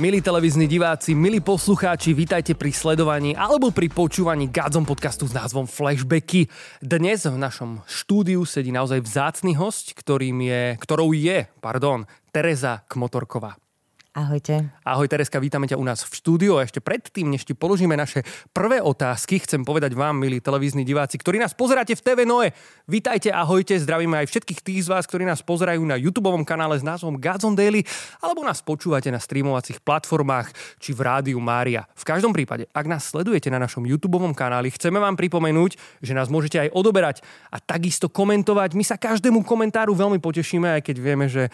Milí televízni diváci, milí poslucháči, vítajte pri sledovaní alebo pri počúvaní Gadzom podcastu s názvom Flashbacky. Dnes v našom štúdiu sedí naozaj vzácny host, ktorým je, ktorou je pardon, Tereza Kmotorková. Ahojte. Ahoj Tereska, vítame ťa u nás v štúdiu a ešte predtým, než ti položíme naše prvé otázky, chcem povedať vám, milí televízni diváci, ktorí nás pozeráte v TV Noe, vítajte, ahojte, zdravíme aj všetkých tých z vás, ktorí nás pozerajú na YouTube kanále s názvom Godzone Daily, alebo nás počúvate na streamovacích platformách či v rádiu Mária. V každom prípade, ak nás sledujete na našom YouTube kanáli, chceme vám pripomenúť, že nás môžete aj odoberať a takisto komentovať. My sa každému komentáru veľmi potešíme, aj keď vieme, že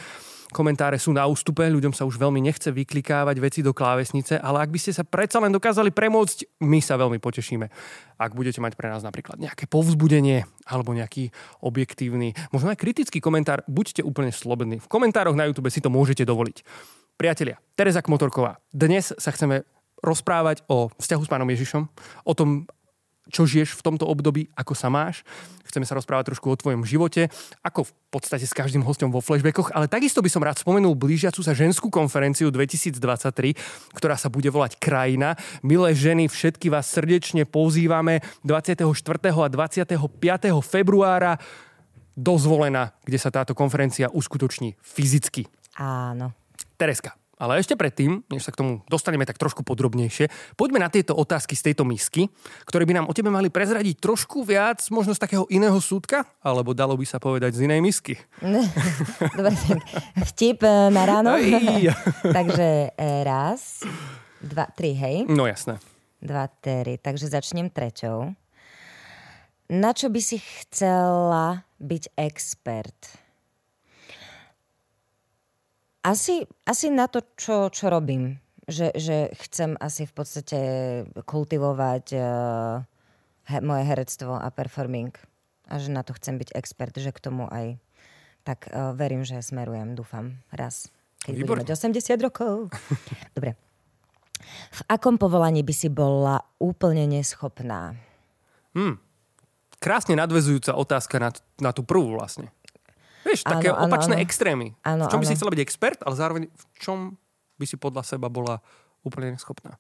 Komentáre sú na ústupe, ľuďom sa už veľmi nechce vyklikávať veci do klávesnice, ale ak by ste sa predsa len dokázali premôcť, my sa veľmi potešíme. Ak budete mať pre nás napríklad nejaké povzbudenie alebo nejaký objektívny, možno aj kritický komentár, buďte úplne slobodní. V komentároch na YouTube si to môžete dovoliť. Priatelia, Tereza Kmotorková, dnes sa chceme rozprávať o vzťahu s pánom Ježišom, o tom, čo žiješ v tomto období, ako sa máš. Chceme sa rozprávať trošku o tvojom živote, ako v podstate s každým hostom vo flashbackoch, ale takisto by som rád spomenul blížiacu sa ženskú konferenciu 2023, ktorá sa bude volať Krajina. Milé ženy, všetky vás srdečne pozývame 24. a 25. februára dozvolená, kde sa táto konferencia uskutoční fyzicky. Áno. Tereska, ale ešte predtým, než sa k tomu dostaneme tak trošku podrobnejšie, poďme na tieto otázky z tejto misky, ktoré by nám o tebe mali prezradiť trošku viac, možno z takého iného súdka, alebo dalo by sa povedať z inej misky. Dobre, tak vtip eh, na ráno. Takže eh, raz, dva, tri, hej? No jasné. Dva, tri. Takže začnem treťou. Na čo by si chcela byť expert? Asi, asi na to, čo, čo robím. Že, že chcem asi v podstate kultivovať uh, he, moje herectvo a performing. A že na to chcem byť expert, že k tomu aj tak uh, verím, že smerujem, dúfam, raz. Keď Výborné. budem mať 80 rokov. Dobre. V akom povolaní by si bola úplne neschopná? Hmm. Krásne nadvezujúca otázka na, na tú prvú vlastne. Vieš, áno, také áno, opačné áno. extrémy. Áno, v čom áno. by si chcela byť expert, ale zároveň v čom by si podľa seba bola úplne neschopná.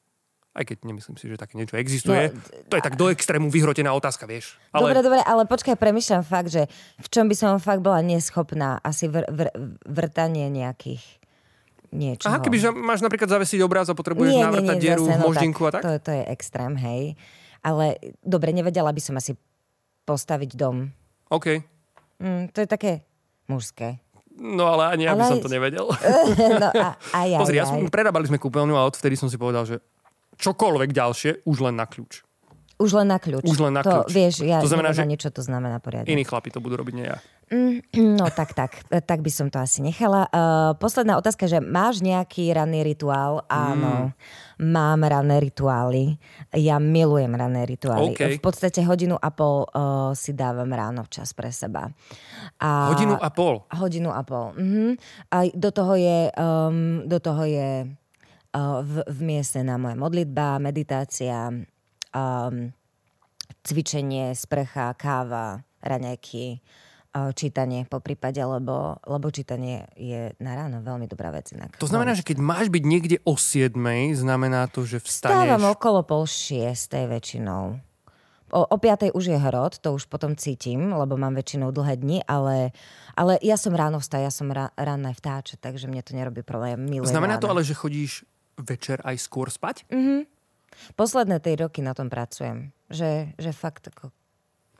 Aj keď nemyslím si, že také niečo existuje. No, to je tak do extrému vyhrotená otázka, vieš. Ale... Dobre, dobre, ale počkaj, premyšľam fakt, že v čom by som fakt bola neschopná. Asi vr- vr- vrtanie nejakých niečoho. Aha, keby máš napríklad zavesiť obraz a potrebuješ nie, navrtať nie, nie, dieru v no moždinku tak, a tak? To, to je extrém, hej. Ale dobre, nevedela by som asi postaviť dom. OK. Mm, to je také mužské. No ale ani ja by som to nevedel. no a, a ja, Pozri, ja som, prerábali sme kúpeľňu a odvtedy som si povedal, že čokoľvek ďalšie, už len na kľúč. Už len na kľúč. Už len na to, kľúč. Vieš, ja to znamená, že niečo to znamená poriadne. Iní chlapi to budú robiť, nie ja. Mm, no tak, tak. Tak by som to asi nechala. Uh, posledná otázka, že máš nejaký ranný rituál? Áno. Mm. Mám ranné rituály. Ja milujem ranné rituály. Okay. V podstate hodinu a pol uh, si dávam ráno čas pre seba. A hodinu a pol? Hodinu a pol. Uh-huh. A do toho je, um, do toho je v, vmiestnená moja modlitba, meditácia, um, cvičenie, sprcha, káva, raňajky, čítanie po prípade, lebo, lebo čítanie je na ráno veľmi dobrá vec. Inak. To znamená, že keď máš byť niekde o 7, znamená to, že vstaneš... Stávam okolo pol šiestej väčšinou. O, o piatej už je hrot, to už potom cítim, lebo mám väčšinou dlhé dni, ale, ale ja som ráno vstá, ja som ra, ranné vtáče, takže mne to nerobí problém. Milujem Znamená ráno. to ale, že chodíš večer aj skôr spať? Mhm. Posledné tri roky na tom pracujem. Že, že fakt ako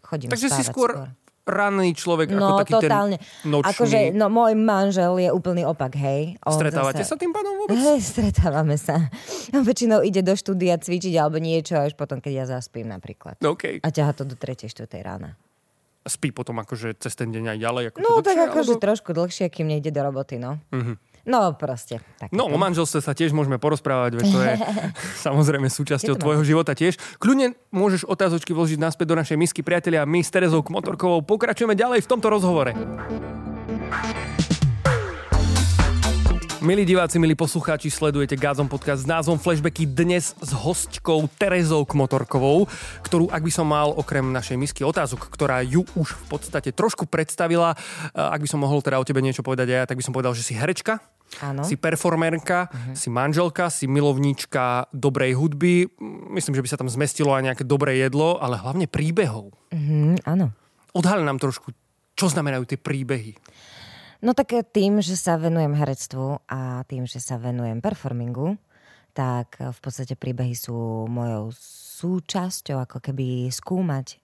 chodím Takže si skôr, skôr ranný človek, no, ako taký totálne. ten nočný. Akože, no môj manžel je úplný opak, hej. On Stretávate zase... sa tým pádom vôbec? Hej, stretávame sa. On väčšinou ide do štúdia cvičiť alebo niečo, až potom, keď ja zaspím napríklad. Okay. A ťaha to do 3. 4. rána. Spí potom akože cez ten deň aj ďalej? Ako no tak akože alebo... trošku dlhšie, kým nejde do roboty, no. Uh-huh. No proste. Tak no o manželstve sa tiež môžeme porozprávať, veď to je samozrejme súčasťou tvojho života tiež. Kľudne môžeš otázočky vložiť naspäť do našej misky priatelia. My s Terezou Kmotorkovou pokračujeme ďalej v tomto rozhovore. Milí diváci, milí poslucháči, sledujete Gazon podcast s názvom Flashbacky dnes s hostkou Terezou Kmotorkovou, ktorú, ak by som mal okrem našej misky otázok, ktorá ju už v podstate trošku predstavila, ak by som mohol teda o tebe niečo povedať aj ja, tak by som povedal, že si herečka, Áno. Si performerka, uh-huh. si manželka, si milovníčka dobrej hudby. Myslím, že by sa tam zmestilo aj nejaké dobré jedlo, ale hlavne príbehov. Uh-huh, áno. Odhal nám trošku, čo znamenajú tie príbehy. No tak tým, že sa venujem herectvu a tým, že sa venujem performingu, tak v podstate príbehy sú mojou súčasťou, ako keby skúmať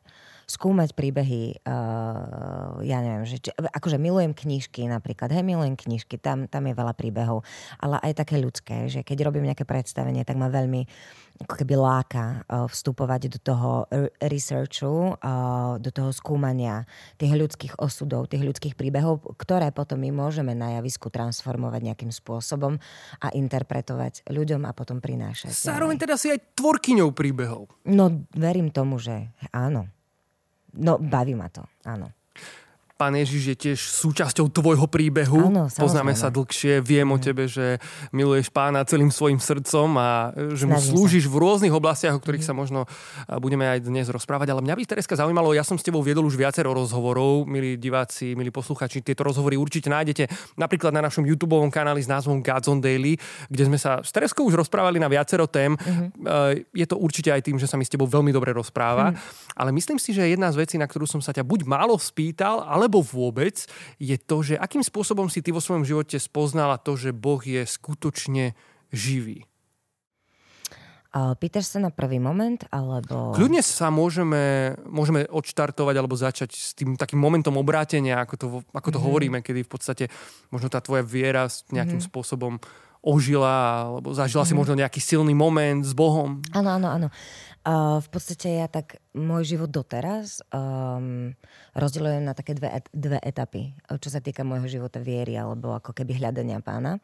skúmať príbehy, uh, ja neviem, že, akože milujem knižky napríklad, hej, milujem knižky, tam, tam je veľa príbehov, ale aj také ľudské, že keď robím nejaké predstavenie, tak ma veľmi ako keby láka uh, vstupovať do toho researchu, uh, do toho skúmania tých ľudských osudov, tých ľudských príbehov, ktoré potom my môžeme na javisku transformovať nejakým spôsobom a interpretovať ľuďom a potom prinášať. Zároveň teda si aj tvorkyňou príbehov. No, verím tomu, že áno. No, baví ma to, áno. Pán Ježiš je tiež súčasťou tvojho príbehu. Áno, Poznáme sa dlhšie, viem mm. o tebe, že miluješ pána celým svojim srdcom a že mu slúžiš sa. v rôznych oblastiach, o ktorých mm. sa možno budeme aj dnes rozprávať. Ale mňa by Tereska zaujímalo, ja som s tebou viedol už viacero rozhovorov, milí diváci, milí posluchači, tieto rozhovory určite nájdete napríklad na našom YouTube kanáli s názvom Gods on Daily, kde sme sa s Tereskou už rozprávali na viacero tém. Mm-hmm. Je to určite aj tým, že sa mi s tebou veľmi dobre rozpráva. Mm. Ale myslím si, že jedna z vecí, na ktorú som sa ťa buď málo spýtal, ale alebo vôbec, je to, že akým spôsobom si ty vo svojom živote spoznala to, že Boh je skutočne živý. Pýtaš sa na prvý moment, alebo... Kľudne sa môžeme, môžeme odštartovať alebo začať s tým takým momentom obrátenia, ako to, ako to mm. hovoríme, kedy v podstate možno tá tvoja viera nejakým mm. spôsobom ožila, alebo zažila mm. si mhm. možno nejaký silný moment s Bohom. Áno, áno, áno. Uh, v podstate ja tak môj život doteraz um, rozdeľujem na také dve, dve etapy, čo sa týka môjho života viery alebo ako keby hľadania pána.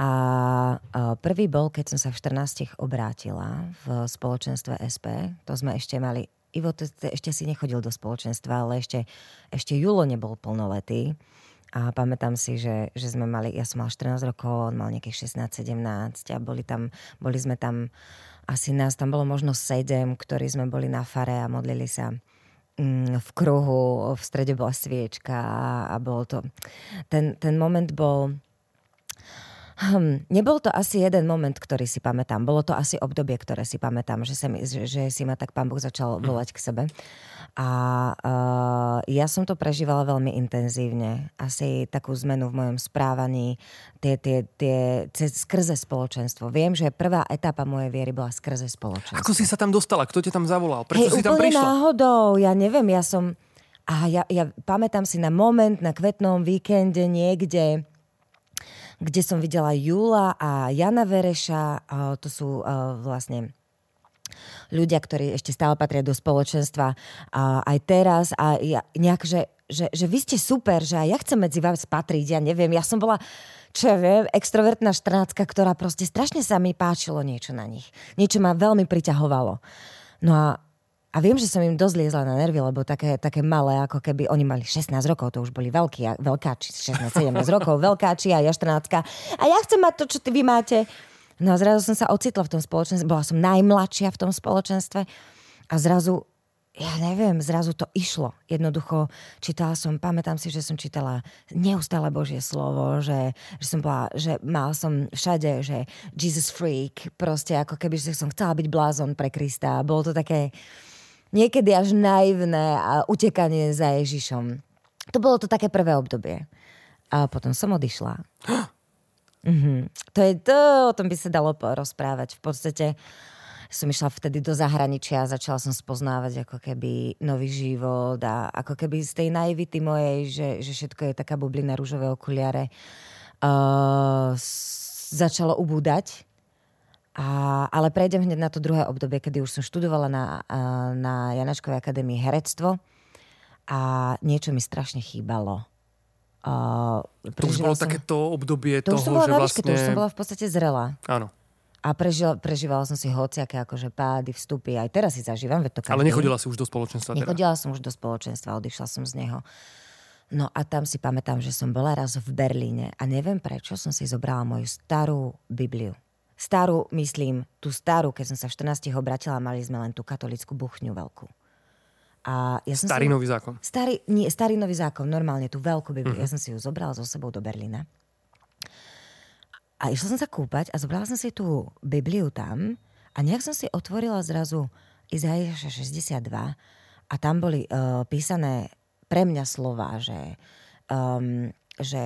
A uh, prvý bol, keď som sa v 14 obrátila v spoločenstve SP. To sme ešte mali Ivo ešte si nechodil do spoločenstva, ale ešte, ešte Julo nebol plnoletý. A pamätám si, že, že sme mali, ja som mal 14 rokov, on mal nejakých 16-17 a boli tam, boli sme tam asi nás tam bolo možno sedem, ktorí sme boli na fare a modlili sa mm, v kruhu, v strede bola sviečka a, a bol to... Ten, ten moment bol... Hm, nebol to asi jeden moment, ktorý si pamätám. Bolo to asi obdobie, ktoré si pamätám, že, sa mi, že, že si ma tak pán Boh začal volať k sebe. A uh, ja som to prežívala veľmi intenzívne. Asi takú zmenu v mojom správaní, tie, tie, tie, cez, skrze spoločenstvo. Viem, že prvá etapa mojej viery bola skrze spoločenstvo. Ako si sa tam dostala? Kto ťa tam zavolal? Prečo hey, si tam prišla? náhodou. Ja neviem, ja som... A ja, ja pamätám si na moment na kvetnom víkende niekde, kde som videla Júla a Jana Vereša. To sú vlastne ľudia, ktorí ešte stále patria do spoločenstva aj teraz a ja, nejak, že, že, že vy ste super, že aj ja chcem medzi vás patriť, ja neviem, ja som bola čo ja viem, extrovertná štrnácka, ktorá proste strašne sa mi páčilo niečo na nich. Niečo ma veľmi priťahovalo. No a a viem, že som im dosť liezla na nervy, lebo také, také malé, ako keby oni mali 16 rokov, to už boli veľkí, veľkáči, 16-17 rokov, veľkáči a ja 14 A ja chcem mať to, čo ty vy máte. No a zrazu som sa ocitla v tom spoločenstve, bola som najmladšia v tom spoločenstve a zrazu, ja neviem, zrazu to išlo. Jednoducho čítala som, pamätám si, že som čítala neustále Božie slovo, že, že som bola, že mal som všade, že Jesus freak, proste ako keby, že som chcela byť blázon pre Krista. Bolo to také niekedy až naivné a utekanie za Ježišom. To bolo to také prvé obdobie. A potom som odišla. Mm-hmm. To je to, o tom by sa dalo rozprávať. V podstate som išla vtedy do zahraničia a začala som spoznávať ako keby nový život a ako keby z tej naivity mojej, že, že všetko je taká bublina rúžové okuliare, uh, začalo ubúdať. A, ale prejdem hneď na to druhé obdobie, kedy už som študovala na, na Janačkovej akadémii herectvo a niečo mi strašne chýbalo a to už bolo som... takéto obdobie to toho, som bola že vlastne... to už som bola v podstate zrela. Áno. A prežil, prežívala som si hociaké akože pády, vstupy. Aj teraz si zažívam, veď to Ale nechodila si už do spoločenstva Nechodila teda. som už do spoločenstva, odišla som z neho. No a tam si pamätám, že som bola raz v Berlíne a neviem prečo som si zobrala moju starú Bibliu. Starú, myslím, tú starú, keď som sa v 14 obratila, mali sme len tú katolickú buchňu veľkú. A ja som starý si, nový zákon. Starý, nie, starý nový zákon, normálne, tú veľkú Bibliu. Uh-huh. Ja som si ju zobrala so sebou do Berlína. A išla som sa kúpať a zobrala som si tú Bibliu tam a nejak som si otvorila zrazu Izaiáša 62 a tam boli uh, písané pre mňa slova, že, um, že,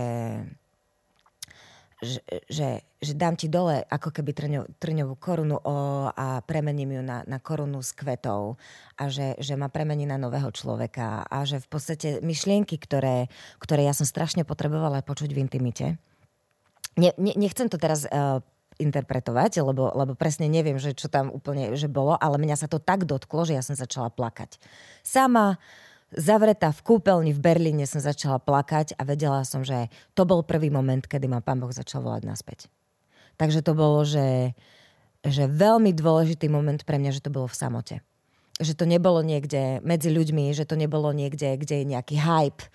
že, že, dám ti dole ako keby trňo, trňovú korunu o, a premením ju na, na korunu s kvetov a že, že ma premení na nového človeka a že v podstate myšlienky, ktoré, ktoré ja som strašne potrebovala počuť v intimite. Ne, ne, nechcem to teraz uh, interpretovať, lebo, lebo presne neviem, že čo tam úplne že bolo, ale mňa sa to tak dotklo, že ja som začala plakať. Sama, zavretá v kúpeľni v Berlíne som začala plakať a vedela som, že to bol prvý moment, kedy ma pán Boh začal volať naspäť. Takže to bolo, že, že veľmi dôležitý moment pre mňa, že to bolo v samote že to nebolo niekde medzi ľuďmi, že to nebolo niekde, kde je nejaký hype,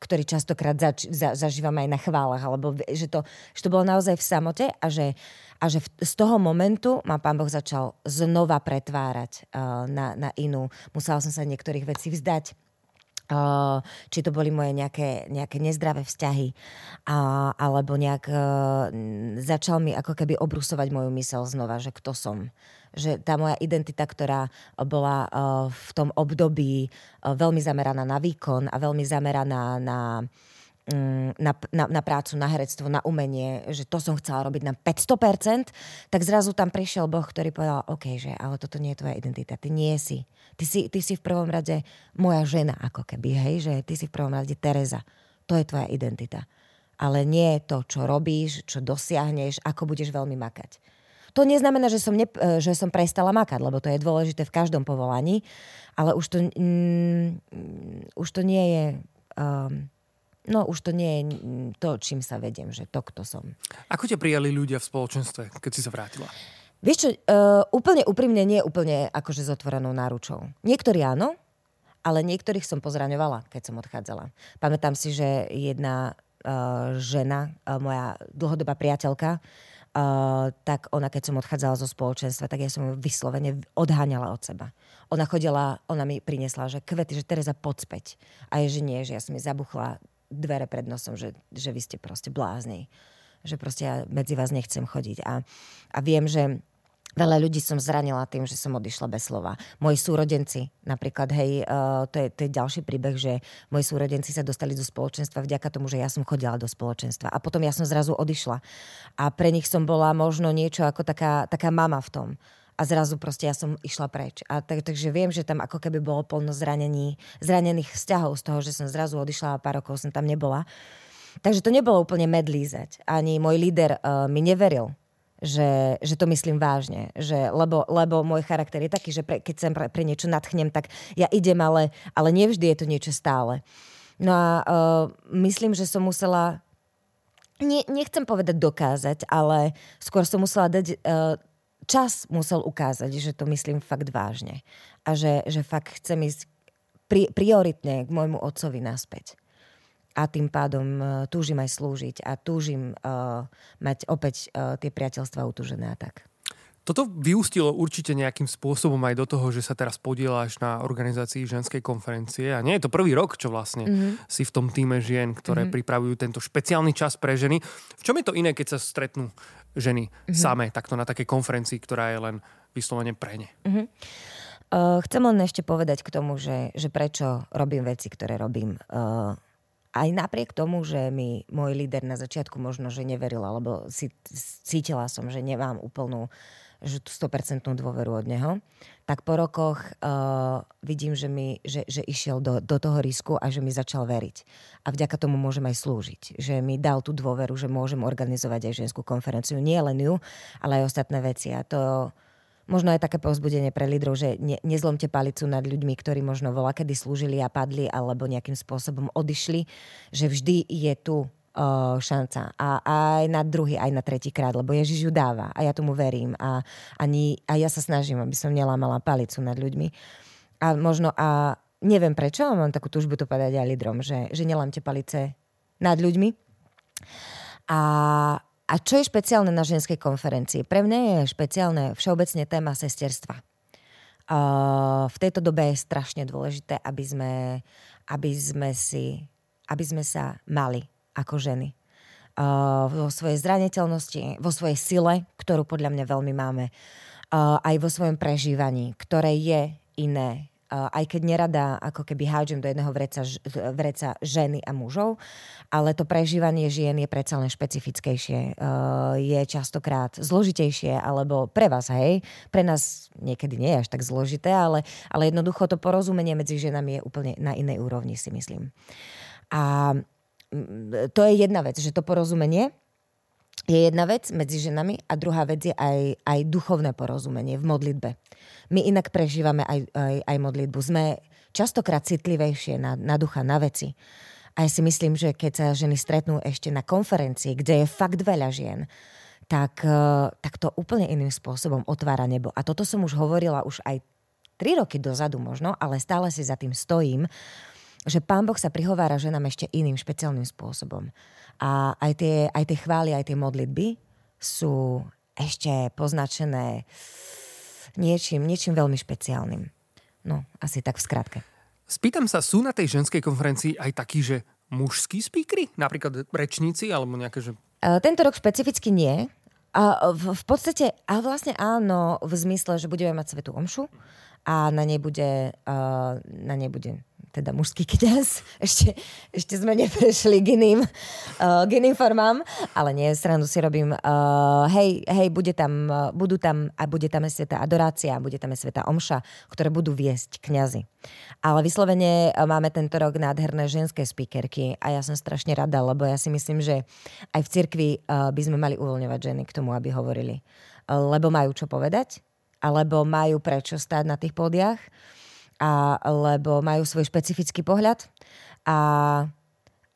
ktorý častokrát zač- za- zažívame aj na chválach, alebo že to, že to bolo naozaj v samote a že, a že v, z toho momentu ma pán Boh začal znova pretvárať uh, na, na inú. Musela som sa niektorých vecí vzdať. Či to boli moje nejaké, nejaké nezdravé vzťahy, uh, alebo nejak uh, začal mi ako keby obrusovať moju mysel znova, že kto som. Že tá moja identita, ktorá bola uh, v tom období uh, veľmi zameraná na výkon a veľmi zameraná na Mm, na, na, na prácu, na herectvo, na umenie, že to som chcela robiť na 500%, tak zrazu tam prišiel Boh, ktorý povedal, OK, že ale toto nie je tvoja identita, ty nie si. Ty si, ty si v prvom rade moja žena, ako keby, hej, že ty si v prvom rade Teresa. To je tvoja identita. Ale nie to, čo robíš, čo dosiahneš, ako budeš veľmi makať. To neznamená, že som, ne, že som prestala makať, lebo to je dôležité v každom povolaní, ale už to, mm, už to nie je... Um, No už to nie je to, čím sa vediem, že to, kto som. Ako ťa prijali ľudia v spoločenstve, keď si sa vrátila? Vieš čo, uh, úplne úprimne nie úplne akože s otvorenou náručou. Niektorí áno, ale niektorých som pozraňovala, keď som odchádzala. Pamätám si, že jedna uh, žena, uh, moja dlhodobá priateľka, Uh, tak ona, keď som odchádzala zo spoločenstva, tak ja som ju vyslovene odháňala od seba. Ona chodila, ona mi priniesla, že kvety, že Tereza poď späť. A je, že nie, že ja som mi zabuchla dvere pred nosom, že, že vy ste proste blázni. Že proste ja medzi vás nechcem chodiť. A, a viem, že Veľa ľudí som zranila tým, že som odišla bez slova. Moji súrodenci, napríklad, hej, uh, to, je, to je ďalší príbeh, že moji súrodenci sa dostali do spoločenstva vďaka tomu, že ja som chodila do spoločenstva. A potom ja som zrazu odišla. A pre nich som bola možno niečo ako taká, taká mama v tom a zrazu proste ja som išla preč. A tak, takže viem, že tam ako keby bolo plno zranení, zranených vzťahov z toho, že som zrazu odišla a pár rokov som tam nebola. Takže to nebolo úplne medlízať. Ani môj líder uh, mi neveril, že, že to myslím vážne. Že, lebo, lebo môj charakter je taký, že pre, keď sa pre, pre niečo nadchnem, tak ja idem, ale, ale nevždy je to niečo stále. No a uh, myslím, že som musela nie, nechcem povedať dokázať, ale skôr som musela dať uh, čas musel ukázať, že to myslím fakt vážne. A že, že fakt chcem ísť pri, prioritne k môjmu otcovi naspäť. A tým pádom uh, túžim aj slúžiť a túžim uh, mať opäť uh, tie priateľstva utužené a tak. Toto vyústilo určite nejakým spôsobom aj do toho, že sa teraz podieláš na organizácii ženskej konferencie. A nie je to prvý rok, čo vlastne mm-hmm. si v tom týme žien, ktoré mm-hmm. pripravujú tento špeciálny čas pre ženy. V čom je to iné, keď sa stretnú ženy mm-hmm. samé takto na takej konferencii, ktorá je len vyslovene pre ne. Mm-hmm. Uh, chcem len ešte povedať k tomu, že, že prečo robím veci, ktoré robím. Uh, aj napriek tomu, že mi môj líder na začiatku možno, že neveril, alebo si, cítila som, že nemám úplnú že tú 100% dôveru od neho, tak po rokoch uh, vidím, že, mi, že, že išiel do, do toho risku a že mi začal veriť. A vďaka tomu môžem aj slúžiť. Že mi dal tú dôveru, že môžem organizovať aj ženskú konferenciu. Nie len ju, ale aj ostatné veci. A to možno aj také povzbudenie pre lídrov, že ne, nezlomte palicu nad ľuďmi, ktorí možno volá, slúžili a padli alebo nejakým spôsobom odišli, že vždy je tu šanca. A aj na druhý, aj na tretí krát, lebo Ježiš ju dáva a ja tomu verím. A, ani, a ja sa snažím, aby som nelámala palicu nad ľuďmi. A možno a neviem prečo, ale mám takú túžbu to povedať aj lídrom, že, že nelámte palice nad ľuďmi. A, a čo je špeciálne na ženskej konferencii? Pre mňa je špeciálne všeobecne téma sesterstva. Uh, v tejto dobe je strašne dôležité, aby sme, aby sme, si, aby sme sa mali ako ženy. Uh, vo svojej zraniteľnosti, vo svojej sile, ktorú podľa mňa veľmi máme, uh, aj vo svojom prežívaní, ktoré je iné aj keď nerada ako keby hádžem do jedného vreca, vreca ženy a mužov, ale to prežívanie žien je predsa len špecifickejšie. Je častokrát zložitejšie, alebo pre vás, hej, pre nás niekedy nie je až tak zložité, ale, ale jednoducho to porozumenie medzi ženami je úplne na inej úrovni, si myslím. A to je jedna vec, že to porozumenie je jedna vec medzi ženami a druhá vec je aj, aj duchovné porozumenie v modlitbe. My inak prežívame aj, aj, aj modlitbu. Sme častokrát citlivejšie na, na ducha, na veci. A ja si myslím, že keď sa ženy stretnú ešte na konferencii, kde je fakt veľa žien, tak, e, tak to úplne iným spôsobom otvára nebo. A toto som už hovorila už aj tri roky dozadu možno, ale stále si za tým stojím, že pán Boh sa prihovára ženám ešte iným špeciálnym spôsobom. A aj tie, aj tie chvály, aj tie modlitby sú ešte poznačené niečím, niečím veľmi špeciálnym. No, asi tak v skratke. Spýtam sa, sú na tej ženskej konferencii aj takí, že mužskí speakery? Napríklad rečníci alebo nejaké, že... E, tento rok špecificky nie. A v, v podstate, a vlastne áno, v zmysle, že budeme mať svetú omšu a na nej bude, uh, na nej bude teda mužský kniaz. Ešte, ešte sme neprešli k iným, uh, k iným formám, ale nie, stranu si robím. Uh, hej, hej, bude tam, uh, budú tam a bude tam aj sveta adorácia, bude tam aj sveta omša, ktoré budú viesť kňazi. Ale vyslovene máme tento rok nádherné ženské speakerky a ja som strašne rada, lebo ja si myslím, že aj v cirkvi uh, by sme mali uvoľňovať ženy k tomu, aby hovorili. Uh, lebo majú čo povedať, alebo majú prečo stáť na tých pódiach a, lebo majú svoj špecifický pohľad a,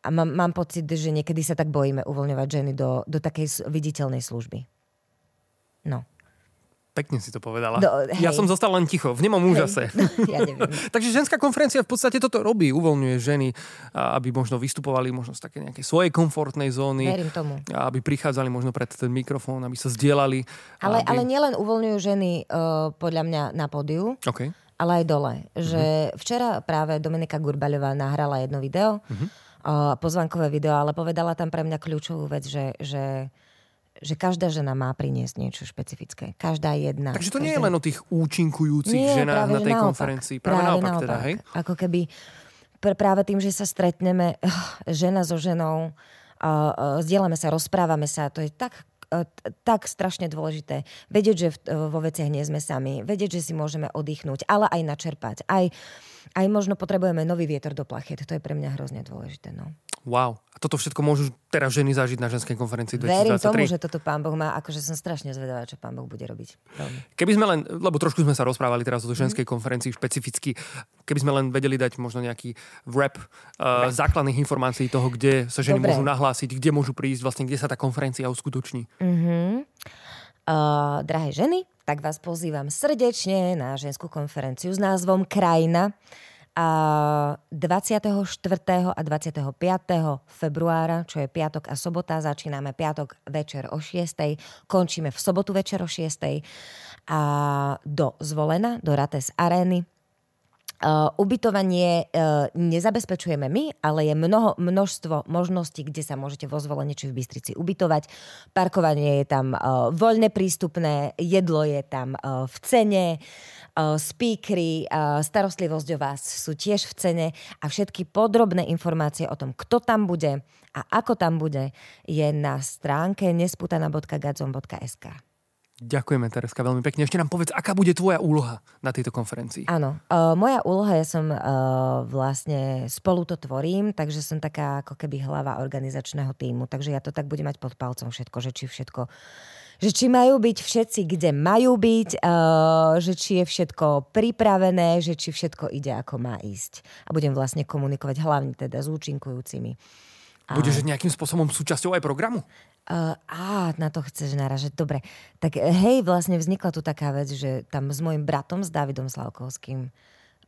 a mám, mám pocit, že niekedy sa tak bojíme uvoľňovať ženy do, do takej viditeľnej služby. No. Pekne si to povedala. Do, ja som zostal len ticho, v nemom úžase. ja neviem. Takže ženská konferencia v podstate toto robí, uvoľňuje ženy, aby možno vystupovali možno z také nejakej svojej komfortnej zóny. Verím tomu. Aby prichádzali možno pred ten mikrofón, aby sa zdieľali. Ale, aby... ale nielen uvoľňujú ženy uh, podľa mňa na pódiu. Okay ale aj dole. Že uh-huh. včera práve Dominika Gurbaľová nahrala jedno video, uh-huh. uh, pozvankové video, ale povedala tam pre mňa kľúčovú vec, že, že že každá žena má priniesť niečo špecifické. Každá jedna. Takže to každá... nie je len o tých účinkujúcich nie, ženách práve, na tej naopak, konferencii. Práve, práve naopak, naopak teda, hej? Ako keby pr- práve tým, že sa stretneme uh, žena so ženou, uh, uh, zdieľame sa, rozprávame sa, to je tak tak strašne dôležité. Vedieť, že vo veciach nie sme sami. Vedieť, že si môžeme oddychnúť, ale aj načerpať. Aj, aj možno potrebujeme nový vietor do plachiet. To je pre mňa hrozne dôležité. No. Wow. A toto všetko môžu teraz ženy zažiť na ženskej konferencii 2023. Verím tomu, že toto pán Boh má. Akože som strašne zvedavá, čo pán Boh bude robiť. Veľmi. Keby sme len, lebo trošku sme sa rozprávali teraz o tej ženskej mm. konferencii špecificky, keby sme len vedeli dať možno nejaký wrap uh, základných informácií toho, kde sa ženy Dobre. môžu nahlásiť, kde môžu prísť, vlastne kde sa tá konferencia uskutoční. Mm-hmm. Uh, drahé ženy, tak vás pozývam srdečne na ženskú konferenciu s názvom Krajina a 24. a 25. februára, čo je piatok a sobota, začíname piatok večer o 6. Končíme v sobotu večer o 6. A do Zvolena, do Rates Arény, Uh, ubytovanie uh, nezabezpečujeme my, ale je mnoho, množstvo možností, kde sa môžete vo zvolenie či v Bystrici ubytovať. Parkovanie je tam uh, voľne prístupné, jedlo je tam uh, v cene, uh, speakery, uh, starostlivosť o vás sú tiež v cene a všetky podrobné informácie o tom, kto tam bude a ako tam bude, je na stránke nesputana.gazom.sk. Ďakujeme, Tereska, veľmi pekne. Ešte nám povedz, aká bude tvoja úloha na tejto konferencii? Áno, uh, moja úloha, ja som uh, vlastne spolu to tvorím, takže som taká ako keby hlava organizačného týmu, takže ja to tak budem mať pod palcom všetko, že či všetko že či majú byť všetci, kde majú byť, uh, že či je všetko pripravené, že či všetko ide, ako má ísť. A budem vlastne komunikovať hlavne teda s účinkujúcimi. Budeš nejakým spôsobom súčasťou aj programu? Uh, á, na to chceš naražať. Dobre. Tak hej, vlastne vznikla tu taká vec, že tam s môjim bratom, s Davidom Slavkovským,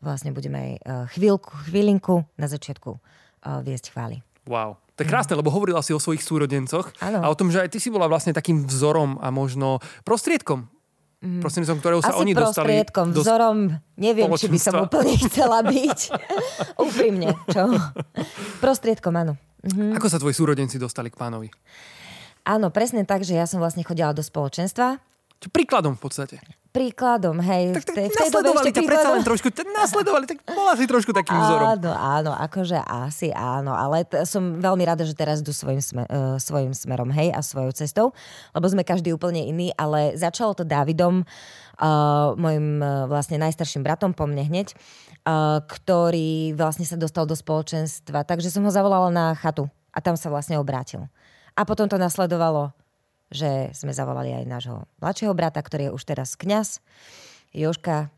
vlastne budeme aj uh, chvíľku, chvílinku na začiatku uh, viesť chvály. Wow. To je krásne, lebo hovorila si o svojich súrodencoch Áno. a o tom, že aj ty si bola vlastne takým vzorom a možno prostriedkom, mm. prostredníctvom ktorého sa Asi oni dostali prostriedkom, do vzorom, neviem, či by som úplne chcela byť. Úprimne, čo? Prostriedkom, áno. Mhm. Ako sa tvoji súrodenci dostali k pánovi? Áno, presne tak, že ja som vlastne chodila do spoločenstva. Čo príkladom v podstate. Príkladom, hej. Tak, tak v tej, dobe ešte predsa len trošku, nasledovali, tak bola si trošku takým vzorom. Áno, áno, akože asi áno, ale t- som veľmi rada, že teraz idú svojim, sme- uh, svojim smerom, hej, a svojou cestou, lebo sme každý úplne iný, ale začalo to Dávidom, uh, môjim uh, vlastne najstarším bratom po mne hneď, uh, ktorý vlastne sa dostal do spoločenstva, takže som ho zavolala na chatu a tam sa vlastne obrátil. A potom to nasledovalo, že sme zavolali aj nášho mladšieho brata, ktorý je už teraz kňaz, Joška,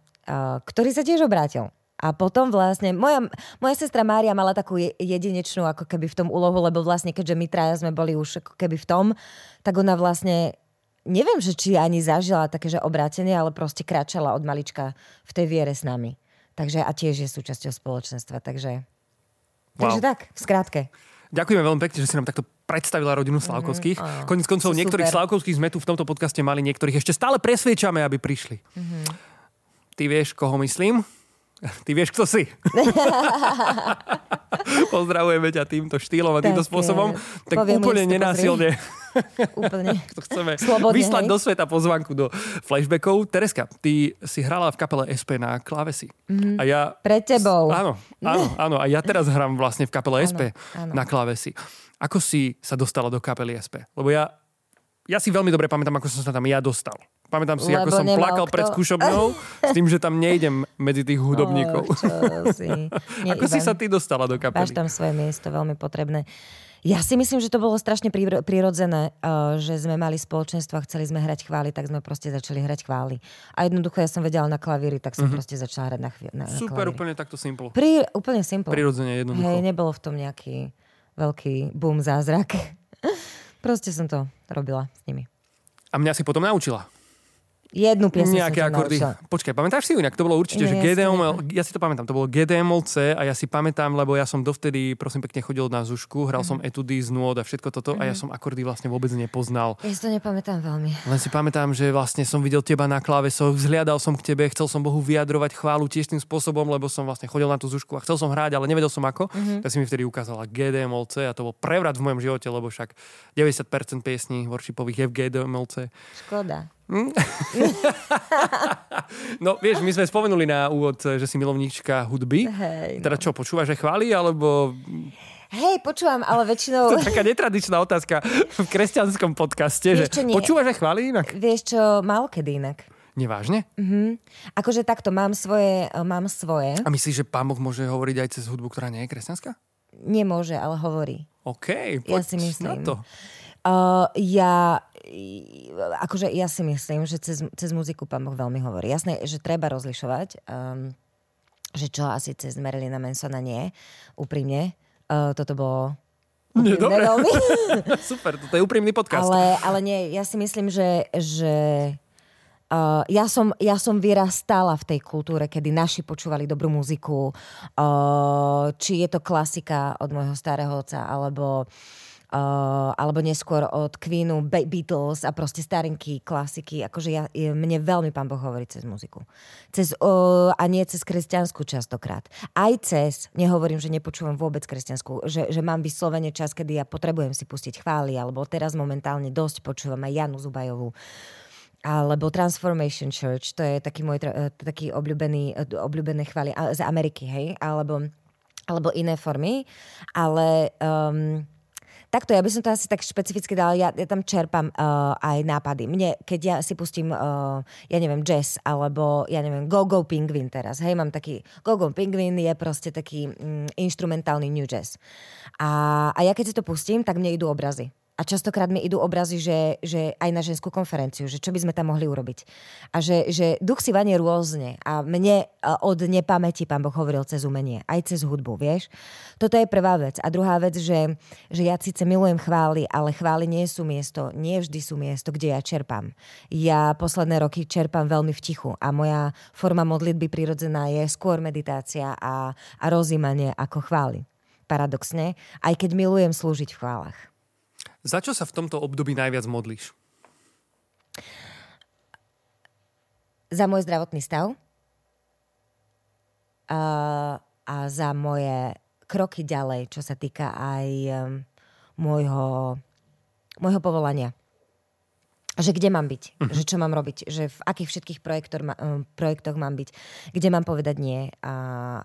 ktorý sa tiež obrátil. A potom vlastne, moja, moja sestra Mária mala takú je- jedinečnú ako keby v tom úlohu, lebo vlastne keďže my traja sme boli už ako keby v tom, tak ona vlastne, neviem, že či ani zažila také, že obrátenie, ale proste kráčala od malička v tej viere s nami. Takže a tiež je súčasťou spoločenstva, takže... Takže Wow. tak, v skratke. Ďakujeme veľmi pekne, že si nám takto predstavila rodinu Slavkovských. áno. Konec koncov niektorých super. Slavkovských sme tu v tomto podcaste mali, niektorých ešte stále presviečame, aby prišli. Ty vieš, koho myslím? Ty vieš, kto si. Pozdravujeme ťa týmto štýlom a týmto Tak, spôsobom. Tak poviem úplne nenásilne Úplne. to chceme Slobodne, vyslať hej? do sveta pozvanku do flashbackov. Tereska, ty si hrala v kapele SP na klávesi. A ja... Pred tebou. Áno, áno, áno. A ja teraz hrám vlastne v kapele SP áno. na klávesi. Ako si sa dostala do kapely SP? Lebo ja, ja si veľmi dobre pamätám, ako som sa tam ja dostal. Pamätám si, ako Lebo som nemal plakal kto. pred skúšobňou s tým, že tam nejdem medzi tých hudobníkov. Čo si. Nie, ako si Ivan. sa ty dostala do Máš kapely? tam svoje miesto, veľmi potrebné. Ja si myslím, že to bolo strašne priro- prirodzené, uh, že sme mali spoločenstvo a chceli sme hrať chvály, tak sme proste začali hrať chvály. A jednoducho ja som vedela na klavíri, tak som proste začala hrať na, chvi- na, na. Super, klavíri. úplne takto simple. Pri, úplne simple. Prirodzene, jednoducho. Hej, nebolo v tom nejaký veľký boom zázrak. proste som to robila s nimi. A mňa si potom naučila. Jednu piesň Nejaké som akordy. naučila. Počkaj, pamätáš si ju inak? To bolo určite, Nie, že to GDML, ja si to pamätám, to bolo GDML C a ja si pamätám, lebo ja som dovtedy, prosím pekne, chodil na zušku, hral Mhm. som etudy z nôd a všetko toto a ja som akordy vlastne vôbec nepoznal. Ja si to nepamätám veľmi. Len si pamätám, že vlastne som videl teba na klávesoch, vzhliadal som k tebe, chcel som Bohu vyjadrovať chválu tiež tým spôsobom, lebo som vlastne chodil na tú zušku a chcel som hrať, ale nevedel som ako. Mhm. Tak si mi vtedy ukázala GDMLC a to bol prevrat v mojom živote, lebo však 90% piesní worshipových je v GDMLC. Škoda. No vieš, my sme spomenuli na úvod, že si milovníčka hudby. Hej, no. Teda čo, počúvaš aj chvály, alebo Hej, počúvam, ale väčšinou... to je taká netradičná otázka v kresťanskom podcaste, že Vieš čo, nie. počúvaš aj chvály inak? Vieš čo, málo kedy inak. Nevážne? Akože takto, mám svoje, mám svoje. A myslíš, že pán Boh môže hovoriť aj cez hudbu, ktorá nie je kresťanská? Nemôže, ale hovorí. OK, Ja poď si myslím. na to. Uh, ja, akože ja si myslím, že cez, cez muziku pán Boh veľmi hovorí. Jasné, že treba rozlišovať, um, že čo asi cez Marilina Mansona nie, úprimne. Uh, toto bolo Nie, dobre. veľmi. Super, toto je úprimný podcast. Ale, ale nie, ja si myslím, že, že uh, ja, som, ja som vyrastala v tej kultúre, kedy naši počúvali dobrú muziku, uh, či je to klasika od môjho starého otca, alebo Uh, alebo neskôr od Queenu, Be- Beatles a proste starinky, klasiky. Akože ja, mne veľmi pán Boh hovorí cez muziku. Cez, uh, a nie cez kresťanskú častokrát. Aj cez, nehovorím, že nepočúvam vôbec kresťanskú, že, že mám vyslovene čas, kedy ja potrebujem si pustiť chvály, alebo teraz momentálne dosť počúvam aj Janu Zubajovú alebo Transformation Church, to je taký môj eh, taký obľúbený, eh, obľúbené chvály z Ameriky, hej, alebo, alebo iné formy, ale um, takto, ja by som to asi tak špecificky dala, ja, ja tam čerpám uh, aj nápady. Mne, keď ja si pustím, uh, ja neviem, jazz, alebo ja neviem, Go Go Penguin teraz, hej, mám taký, Go Go Penguin je proste taký mm, instrumentálny new jazz. A, a ja keď si to pustím, tak mne idú obrazy. A častokrát mi idú obrazy, že, že aj na ženskú konferenciu, že čo by sme tam mohli urobiť. A že, že duch si vanie rôzne. A mne od nepamäti pán Boh hovoril cez umenie, aj cez hudbu, vieš. Toto je prvá vec. A druhá vec, že, že ja síce milujem chvály, ale chvály nie sú miesto, nie vždy sú miesto, kde ja čerpám. Ja posledné roky čerpám veľmi v tichu a moja forma modlitby prirodzená je skôr meditácia a, a rozímanie ako chvály. Paradoxne, aj keď milujem slúžiť v chválach. Za čo sa v tomto období najviac modlíš? Za môj zdravotný stav a, a za moje kroky ďalej, čo sa týka aj um, môjho, môjho povolania že kde mám byť, uh-huh. že čo mám robiť, že v akých všetkých projektor, um, projektoch mám byť, kde mám povedať nie a,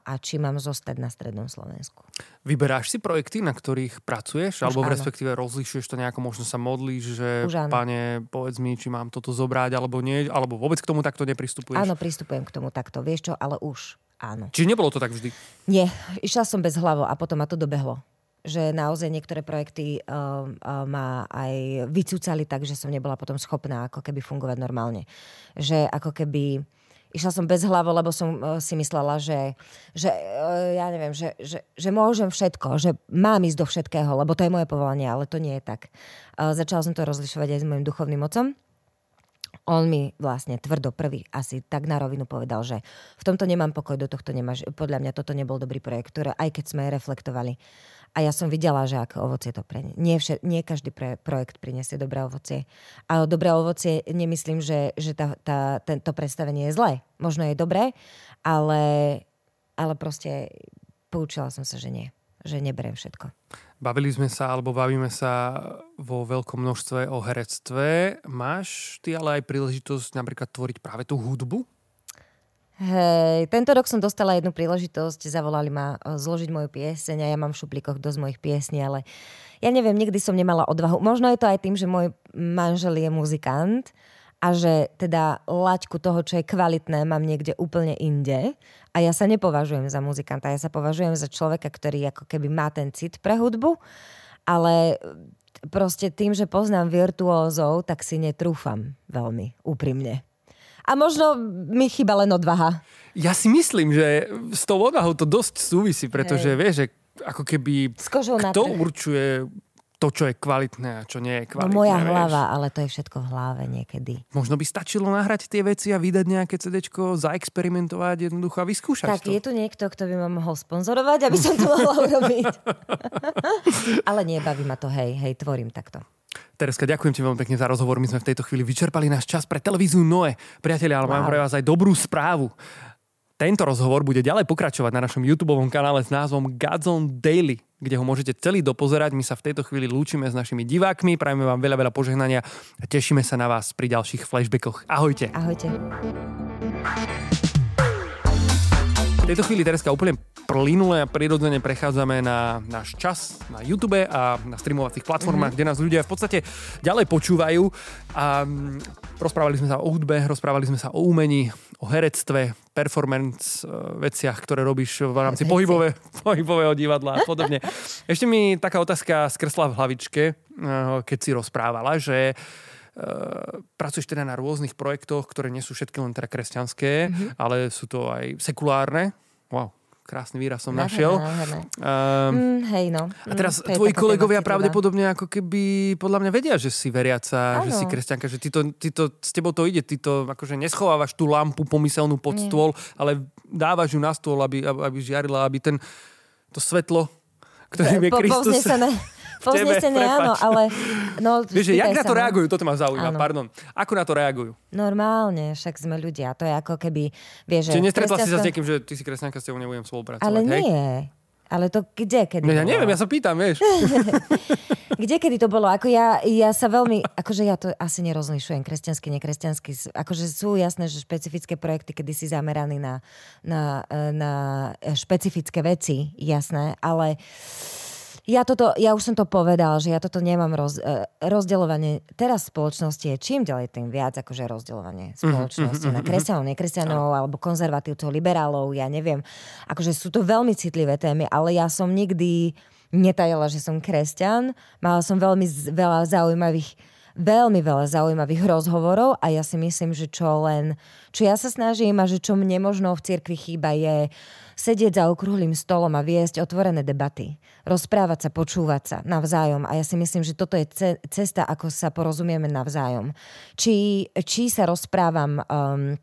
a či mám zostať na Strednom Slovensku. Vyberáš si projekty, na ktorých pracuješ? Už alebo v respektíve rozlišuješ to nejako, možno sa modlíš, že pane, povedz mi, či mám toto zobrať alebo nie, alebo vôbec k tomu takto nepristupuješ? Áno, pristupujem k tomu takto, vieš čo, ale už áno. Čiže nebolo to tak vždy? Nie, išla som bez hlavo a potom ma to dobehlo že naozaj niektoré projekty uh, uh, ma aj vycúcali tak, že som nebola potom schopná ako keby fungovať normálne. Že ako keby išla som bez hlavo, lebo som uh, si myslela, že, že uh, ja neviem, že, že, že môžem všetko, že mám ísť do všetkého, lebo to je moje povolanie, ale to nie je tak. Uh, začala som to rozlišovať aj s mojim duchovným mocom. On mi vlastne tvrdo prvý asi tak na rovinu povedal, že v tomto nemám pokoj, do tohto nemáš. Podľa mňa toto nebol dobrý projekt, ktoré aj keď sme reflektovali, a ja som videla, že aké ovocie to pre nie, vše, nie každý pre, projekt priniesie dobré ovocie. A dobré ovocie nemyslím, že, že tá, tá, tento predstavenie je zlé. Možno je dobré, ale, ale proste poučila som sa, že nie. Že neberiem všetko. Bavili sme sa, alebo bavíme sa vo veľkom množstve o herectve. Máš ty ale aj príležitosť napríklad tvoriť práve tú hudbu? Hej, tento rok som dostala jednu príležitosť, zavolali ma e, zložiť moju pieseň a ja mám v šuplíkoch dosť mojich piesní, ale ja neviem, nikdy som nemala odvahu. Možno je to aj tým, že môj manžel je muzikant a že teda laťku toho, čo je kvalitné, mám niekde úplne inde. A ja sa nepovažujem za muzikanta, ja sa považujem za človeka, ktorý ako keby má ten cit pre hudbu, ale proste tým, že poznám virtuózov, tak si netrúfam veľmi úprimne. A možno mi chyba len odvaha. Ja si myslím, že s tou odvahou to dosť súvisí, pretože Hej. vieš, že ako keby kto určuje to, čo je kvalitné a čo nie je kvalitné. No moja vieš. hlava, ale to je všetko v hlave niekedy. Možno by stačilo nahrať tie veci a vydať nejaké CD, zaexperimentovať jednoducho a vyskúšať tak, to. je tu niekto, kto by ma mohol sponzorovať, aby som to mohla urobiť. ale nebaví ma to, hej, hej, tvorím takto. Tereska, ďakujem ti veľmi pekne za rozhovor. My sme v tejto chvíli vyčerpali náš čas pre televíziu Noe. Priatelia, ale wow. mám pre vás aj dobrú správu. Tento rozhovor bude ďalej pokračovať na našom YouTube kanále s názvom Godzone Daily, kde ho môžete celý dopozerať. My sa v tejto chvíli lúčime s našimi divákmi, prajeme vám veľa, veľa požehnania a tešíme sa na vás pri ďalších flashbackoch. Ahojte. Ahojte. V tejto chvíli Tereska úplne plynule a prirodzene prechádzame na náš čas na YouTube a na streamovacích platformách, mm-hmm. kde nás ľudia v podstate ďalej počúvajú. A mm, rozprávali sme sa o hudbe, rozprávali sme sa o umení, o herectve, performance, e, veciach, ktoré robíš v rámci pohybové, pohybového divadla a podobne. Ešte mi taká otázka skresla v hlavičke, e, keď si rozprávala, že Uh, pracuješ teda na rôznych projektoch, ktoré nie sú všetky len teda kresťanské, mm-hmm. ale sú to aj sekulárne. Wow, krásny výraz som našiel. Um, mm, hej, no. A teraz mm, tvoji kolegovia pravdepodobne ako keby podľa mňa vedia, že si veriaca, ano. že si kresťanka, že ty to, ty to, s tebou to ide, ty to akože neschovávaš tú lampu pomyselnú pod Nie. stôl, ale dávaš ju na stôl, aby, aby žiarila, aby ten, to svetlo, ktorým je Kristus... Sa na Povznesené, áno, ale... No, Vieš, jak na to reagujú? Toto ma zaujíma, áno. pardon. Ako na to reagujú? Normálne, však sme ľudia. To je ako keby... Vieš, Čiže nestretla kresťanstvo... si sa s niekým, že ty si kresťanka, s tebou nebudem spolupracovať, Ale hej? nie. Ale to kde, kedy no, Ja neviem, ja sa pýtam, vieš. kde, kedy to bolo? Ako ja, ja sa veľmi, akože ja to asi nerozlišujem, kresťanský, nekresťanský. Akože sú jasné, že špecifické projekty, kedy si zameraný na, na, na špecifické veci, jasné, ale ja, toto, ja už som to povedal, že ja toto nemám roz, uh, rozdeľovanie. Teraz spoločnosti je čím ďalej tým viac akože rozdeľovanie mhm, spoločnosti mm-hmm, na mhm. kresťanov, nekresťanov alebo konzervatívcov, liberálov, ja neviem. Akože sú to veľmi citlivé témy, ale ja som nikdy netajala, že som kresťan. Mala som veľmi z- veľa zaujímavých veľmi veľa zaujímavých rozhovorov a ja si myslím, že čo len, čo ja sa snažím a že čo mne možno v cirkvi chýba je sedieť za okrúhlým stolom a viesť otvorené debaty. Rozprávať sa, počúvať sa navzájom. A ja si myslím, že toto je ce- cesta, ako sa porozumieme navzájom. Či, či sa rozprávam um,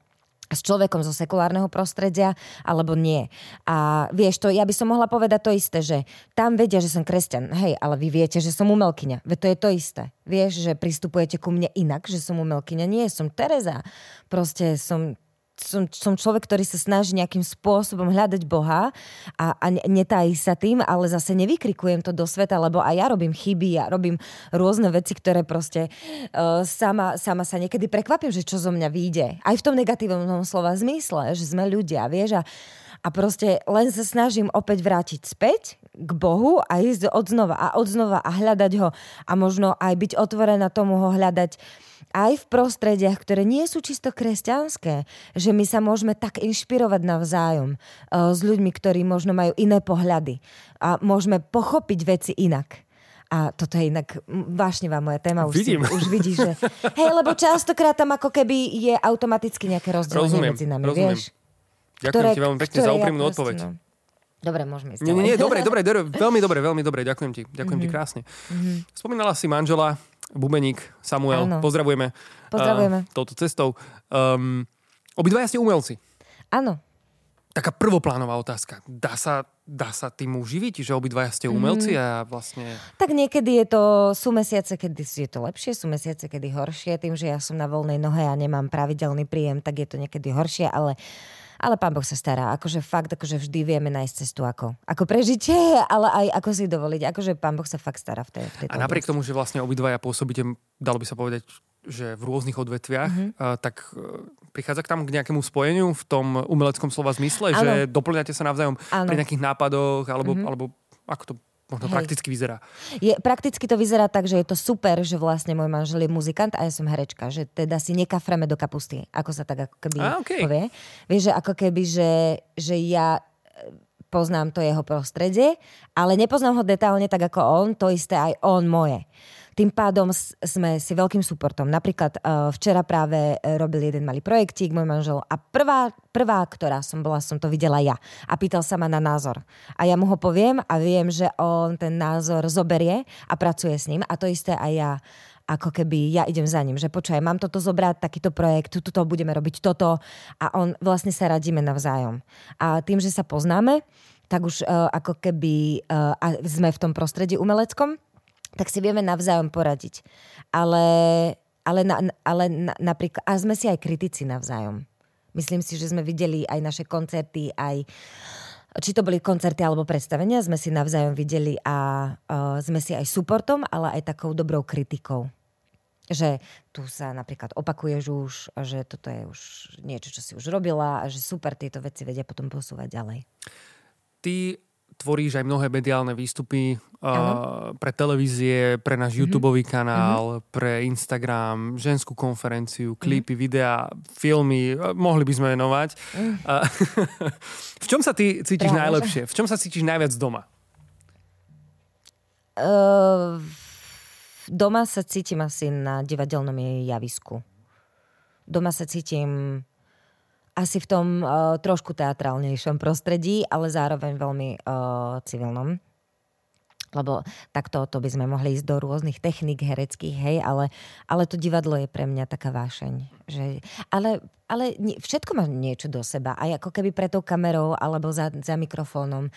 s človekom zo sekulárneho prostredia, alebo nie. A vieš, to, ja by som mohla povedať to isté, že tam vedia, že som kresťan, hej, ale vy viete, že som umelkyňa. Veď to je to isté. Vieš, že pristupujete ku mne inak, že som umelkyňa. Nie, som Tereza. Proste som som, som človek, ktorý sa snaží nejakým spôsobom hľadať Boha a, a netají sa tým, ale zase nevykrikujem to do sveta, lebo aj ja robím chyby, ja robím rôzne veci, ktoré proste uh, sama, sama sa niekedy prekvapím, že čo zo mňa vyjde. Aj v tom negatívnom slova zmysle, že sme ľudia, vieš, a, a proste len sa snažím opäť vrátiť späť k Bohu a ísť odznova a odznova a hľadať ho a možno aj byť otvorená tomu ho hľadať aj v prostrediach, ktoré nie sú čisto kresťanské, že my sa môžeme tak inšpirovať navzájom uh, s ľuďmi, ktorí možno majú iné pohľady a môžeme pochopiť veci inak. A toto je inak vášnevá moja téma. Už, Vidím. Si, už vidíš, že... Hej, lebo častokrát tam ako keby je automaticky nejaké rozdelenie Rozumiem, medzi nami, rozumiem. vieš? Ďakujem ti veľmi pekne za úprimnú proste, odpoveď. no. Dobre, môžeme ísť Nie, nie, dobre, dobre, dobre, veľmi dobre, veľmi dobre, ďakujem ti, ďakujem ti krásne. Spomínala si manžela, bubeník Samuel, Áno. pozdravujeme. Pozdravujeme. Uh, touto cestou. Um, obidvaja ste umelci. Áno. Taká prvoplánová otázka. Dá sa, dá sa tým uživiť, že obidvaja ste umelci a vlastne... Tak niekedy je to, sú mesiace, kedy je to lepšie, sú mesiace, kedy horšie. Tým, že ja som na voľnej nohe a nemám pravidelný príjem, tak je to niekedy horšie, ale ale pán Boh sa stará. Akože fakt, akože vždy vieme nájsť cestu ako. Ako prežitie, ale aj ako si dovoliť. Akože pán Boh sa fakt stará v tej, v tejto A napriek oblasti. tomu, že vlastne obidvaja pôsobíte, dalo by sa povedať, že v rôznych odvetviach, Mhm. uh, tak uh, prichádza k tam k nejakému spojeniu v tom umeleckom slova zmysle, Áno. že doplňate sa navzájom Áno. pri nejakých nápadoch, alebo, alebo ako to možno Hej. prakticky vyzerá. Je, prakticky to vyzerá tak, že je to super, že vlastne môj manžel je muzikant a ja som herečka, že teda si nekafreme do kapusty, ako sa tak ako keby Á, okej. povie. Vieš, že ako keby, že, že ja e, poznám to jeho prostredie, ale nepoznám ho detálne tak ako on, to isté aj on moje. Tým pádom sme si veľkým suportom. Napríklad uh, včera práve e, robil jeden malý projektík, môj manžel, a prvá, prvá, ktorá som bola, som to videla ja. A pýtal sa ma na názor. A ja mu ho poviem a viem, že on ten názor zoberie a pracuje s ním. A to isté aj ja ako keby ja idem za ním, že počkaj, mám toto zobrať, takýto projekt, tu, tuto budeme robiť toto a on vlastne sa radíme navzájom. A tým, že sa poznáme, tak už uh, ako keby uh, sme v tom prostredí umeleckom, tak si vieme navzájom poradiť. Ale, ale, na, ale na, napríklad, a sme si aj kritici navzájom. Myslím si, že sme videli aj naše koncerty, aj či to boli koncerty alebo predstavenia, sme si navzájom videli a uh, sme si aj supportom, ale aj takou dobrou kritikou. Že tu sa napríklad opakuješ už, že toto je už niečo, čo si už robila a že super tieto veci vedia potom posúvať ďalej. Ty tvoríš aj mnohé mediálne výstupy uh, pre televízie, pre náš mm-hmm. YouTube kanál, mm-hmm. pre Instagram, ženskú konferenciu, klipy, mm-hmm. videá, filmy, uh, mohli by sme venovať. Mm. Uh, v čom sa ty cítiš Práve, najlepšie? V čom sa cítiš najviac doma? Uh, doma sa cítim asi na divadelnom javisku. Doma sa cítim asi v tom uh, trošku teatrálnejšom prostredí, ale zároveň veľmi uh, civilnom. Lebo takto to by sme mohli ísť do rôznych techník hereckých, hej, ale, ale to divadlo je pre mňa taká vášeň. Že, ale, ale všetko má niečo do seba. Aj ako keby pre tou kamerou alebo za, za mikrofónom.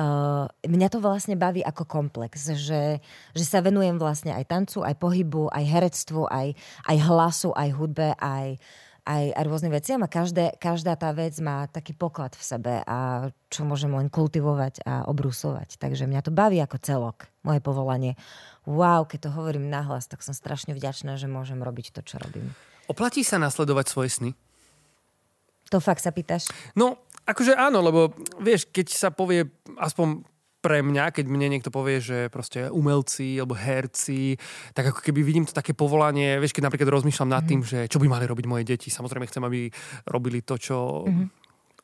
Uh, mňa to vlastne baví ako komplex, že, že sa venujem vlastne aj tancu, aj pohybu, aj herectvu, aj, aj hlasu, aj hudbe, aj, aj, aj rôznym veciam a každé, každá tá vec má taký poklad v sebe a čo môžem len kultivovať a obrusovať. Takže mňa to baví ako celok, moje povolanie. Wow, keď to hovorím nahlas, tak som strašne vďačná, že môžem robiť to, čo robím. Oplatí sa nasledovať svoje sny? To fakt sa pýtaš? No, akože áno, lebo vieš, keď sa povie aspoň pre mňa, keď mne niekto povie, že proste umelci alebo herci, tak ako keby vidím to také povolanie, vieš, keď napríklad rozmýšľam nad tým, že čo by mali robiť moje deti. Samozrejme chcem, aby robili to, čo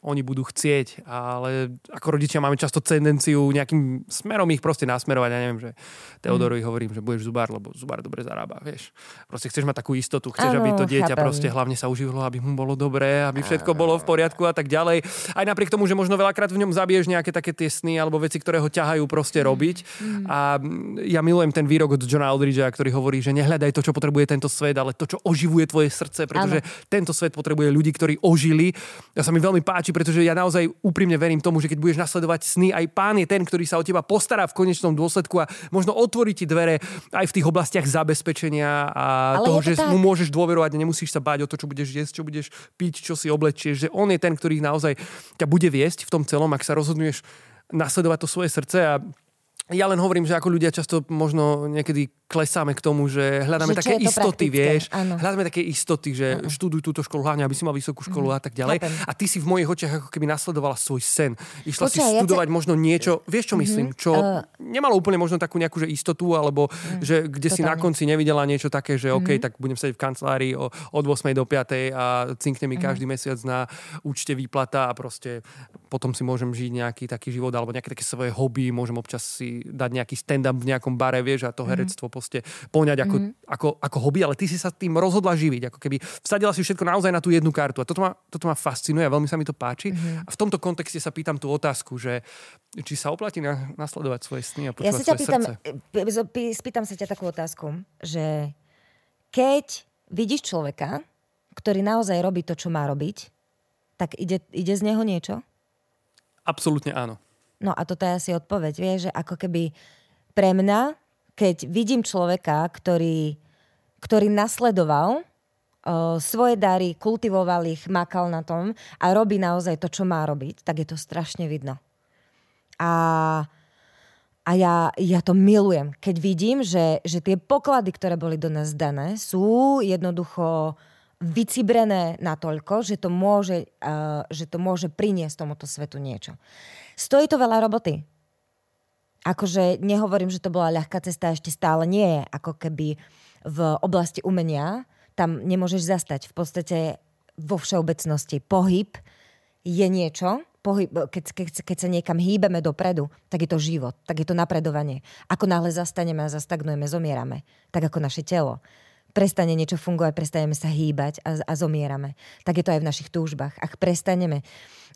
oni budú chcieť, ale ako rodičia máme často tendenciu nejakým smerom ich proste nasmerovať. Ja neviem, že Teodorovi mm. hovorím, že budeš zubár, lebo zubár dobre zarába, vieš. Proste chceš mať takú istotu, chceš, ano, aby to dieťa chápem. proste hlavne sa uživilo, aby mu bolo dobré, aby všetko bolo v poriadku a tak ďalej. Aj napriek tomu, že možno veľakrát v ňom zabiješ nejaké také tie sny alebo veci, ktoré ho ťahajú proste mm. robiť. Mm. A ja milujem ten výrok od Johna Aldridgea, ktorý hovorí, že nehľadaj to, čo potrebuje tento svet, ale to, čo oživuje tvoje srdce, pretože ano. tento svet potrebuje ľudí, ktorí ožili. Ja sa mi veľmi páči, pretože ja naozaj úprimne verím tomu, že keď budeš nasledovať sny, aj pán je ten, ktorý sa o teba postará v konečnom dôsledku a možno otvorí ti dvere aj v tých oblastiach zabezpečenia a Ale toho, to že tak. mu môžeš dôverovať a nemusíš sa báť o to, čo budeš jesť, čo budeš piť, čo si oblečieš, že on je ten, ktorý naozaj ťa bude viesť v tom celom, ak sa rozhodneš nasledovať to svoje srdce a ja len hovorím, že ako ľudia často možno niekedy klesáme k tomu, že hľadáme že také istoty, vieš. Áno. Hľadáme také istoty, že ano. študuj túto školu hlavne, aby si mal vysokú školu mm. a tak ďalej. Chápem. A ty si v mojich očiach ako keby nasledovala svoj sen. Išla Počkaj, si študovať ja te... možno niečo, vieš čo mm-hmm. myslím, čo uh... nemalo úplne možno takú nejakú že istotu, alebo mm, že kde totálne. si na konci nevidela niečo také, že mm-hmm. OK, tak budem sedieť v kancelárii o, od 8 do 5 a cinkne mi mm-hmm. každý mesiac na účte výplata a proste potom si môžem žiť nejaký taký život alebo nejaké také svoje hobby, môžem občas si dať nejaký stand-up v nejakom bare, vieš, a to mm-hmm. Proste poňať ako, mm-hmm. ako, ako hobby, ale ty si sa tým rozhodla živiť, ako keby vsadila si všetko naozaj na tú jednu kartu. A toto ma, toto ma fascinuje a veľmi sa mi to páči. Mm-hmm. A v tomto kontexte sa pýtam tú otázku, že či sa oplatí na, nasledovať svoje sny a počúvať ja sa ťa pýtam, srdce. spýtam sa ťa takú otázku, že keď vidíš človeka, ktorý naozaj robí to, čo má robiť, tak ide, ide z neho niečo? Absolútne áno. No a toto je asi odpoveď, vieš, že ako keby pre mňa keď vidím človeka, ktorý, ktorý nasledoval svoje dary, kultivoval ich, makal na tom a robí naozaj to, čo má robiť, tak je to strašne vidno. A, a ja, ja to milujem, keď vidím, že, že tie poklady, ktoré boli do nás dané, sú jednoducho vycibrené natoľko, že to môže, uh, že to môže priniesť tomuto svetu niečo. Stojí to veľa roboty akože nehovorím, že to bola ľahká cesta, ešte stále nie je. Ako keby v oblasti umenia tam nemôžeš zastať. V podstate vo všeobecnosti pohyb je niečo, pohyb, keď, keď, keď sa niekam hýbeme dopredu, tak je to život, tak je to napredovanie. Ako náhle zastaneme a zastagnujeme, zomierame. Tak ako naše telo prestane niečo fungovať, prestaneme sa hýbať a, a zomierame. Tak je to aj v našich túžbách. Ak prestaneme,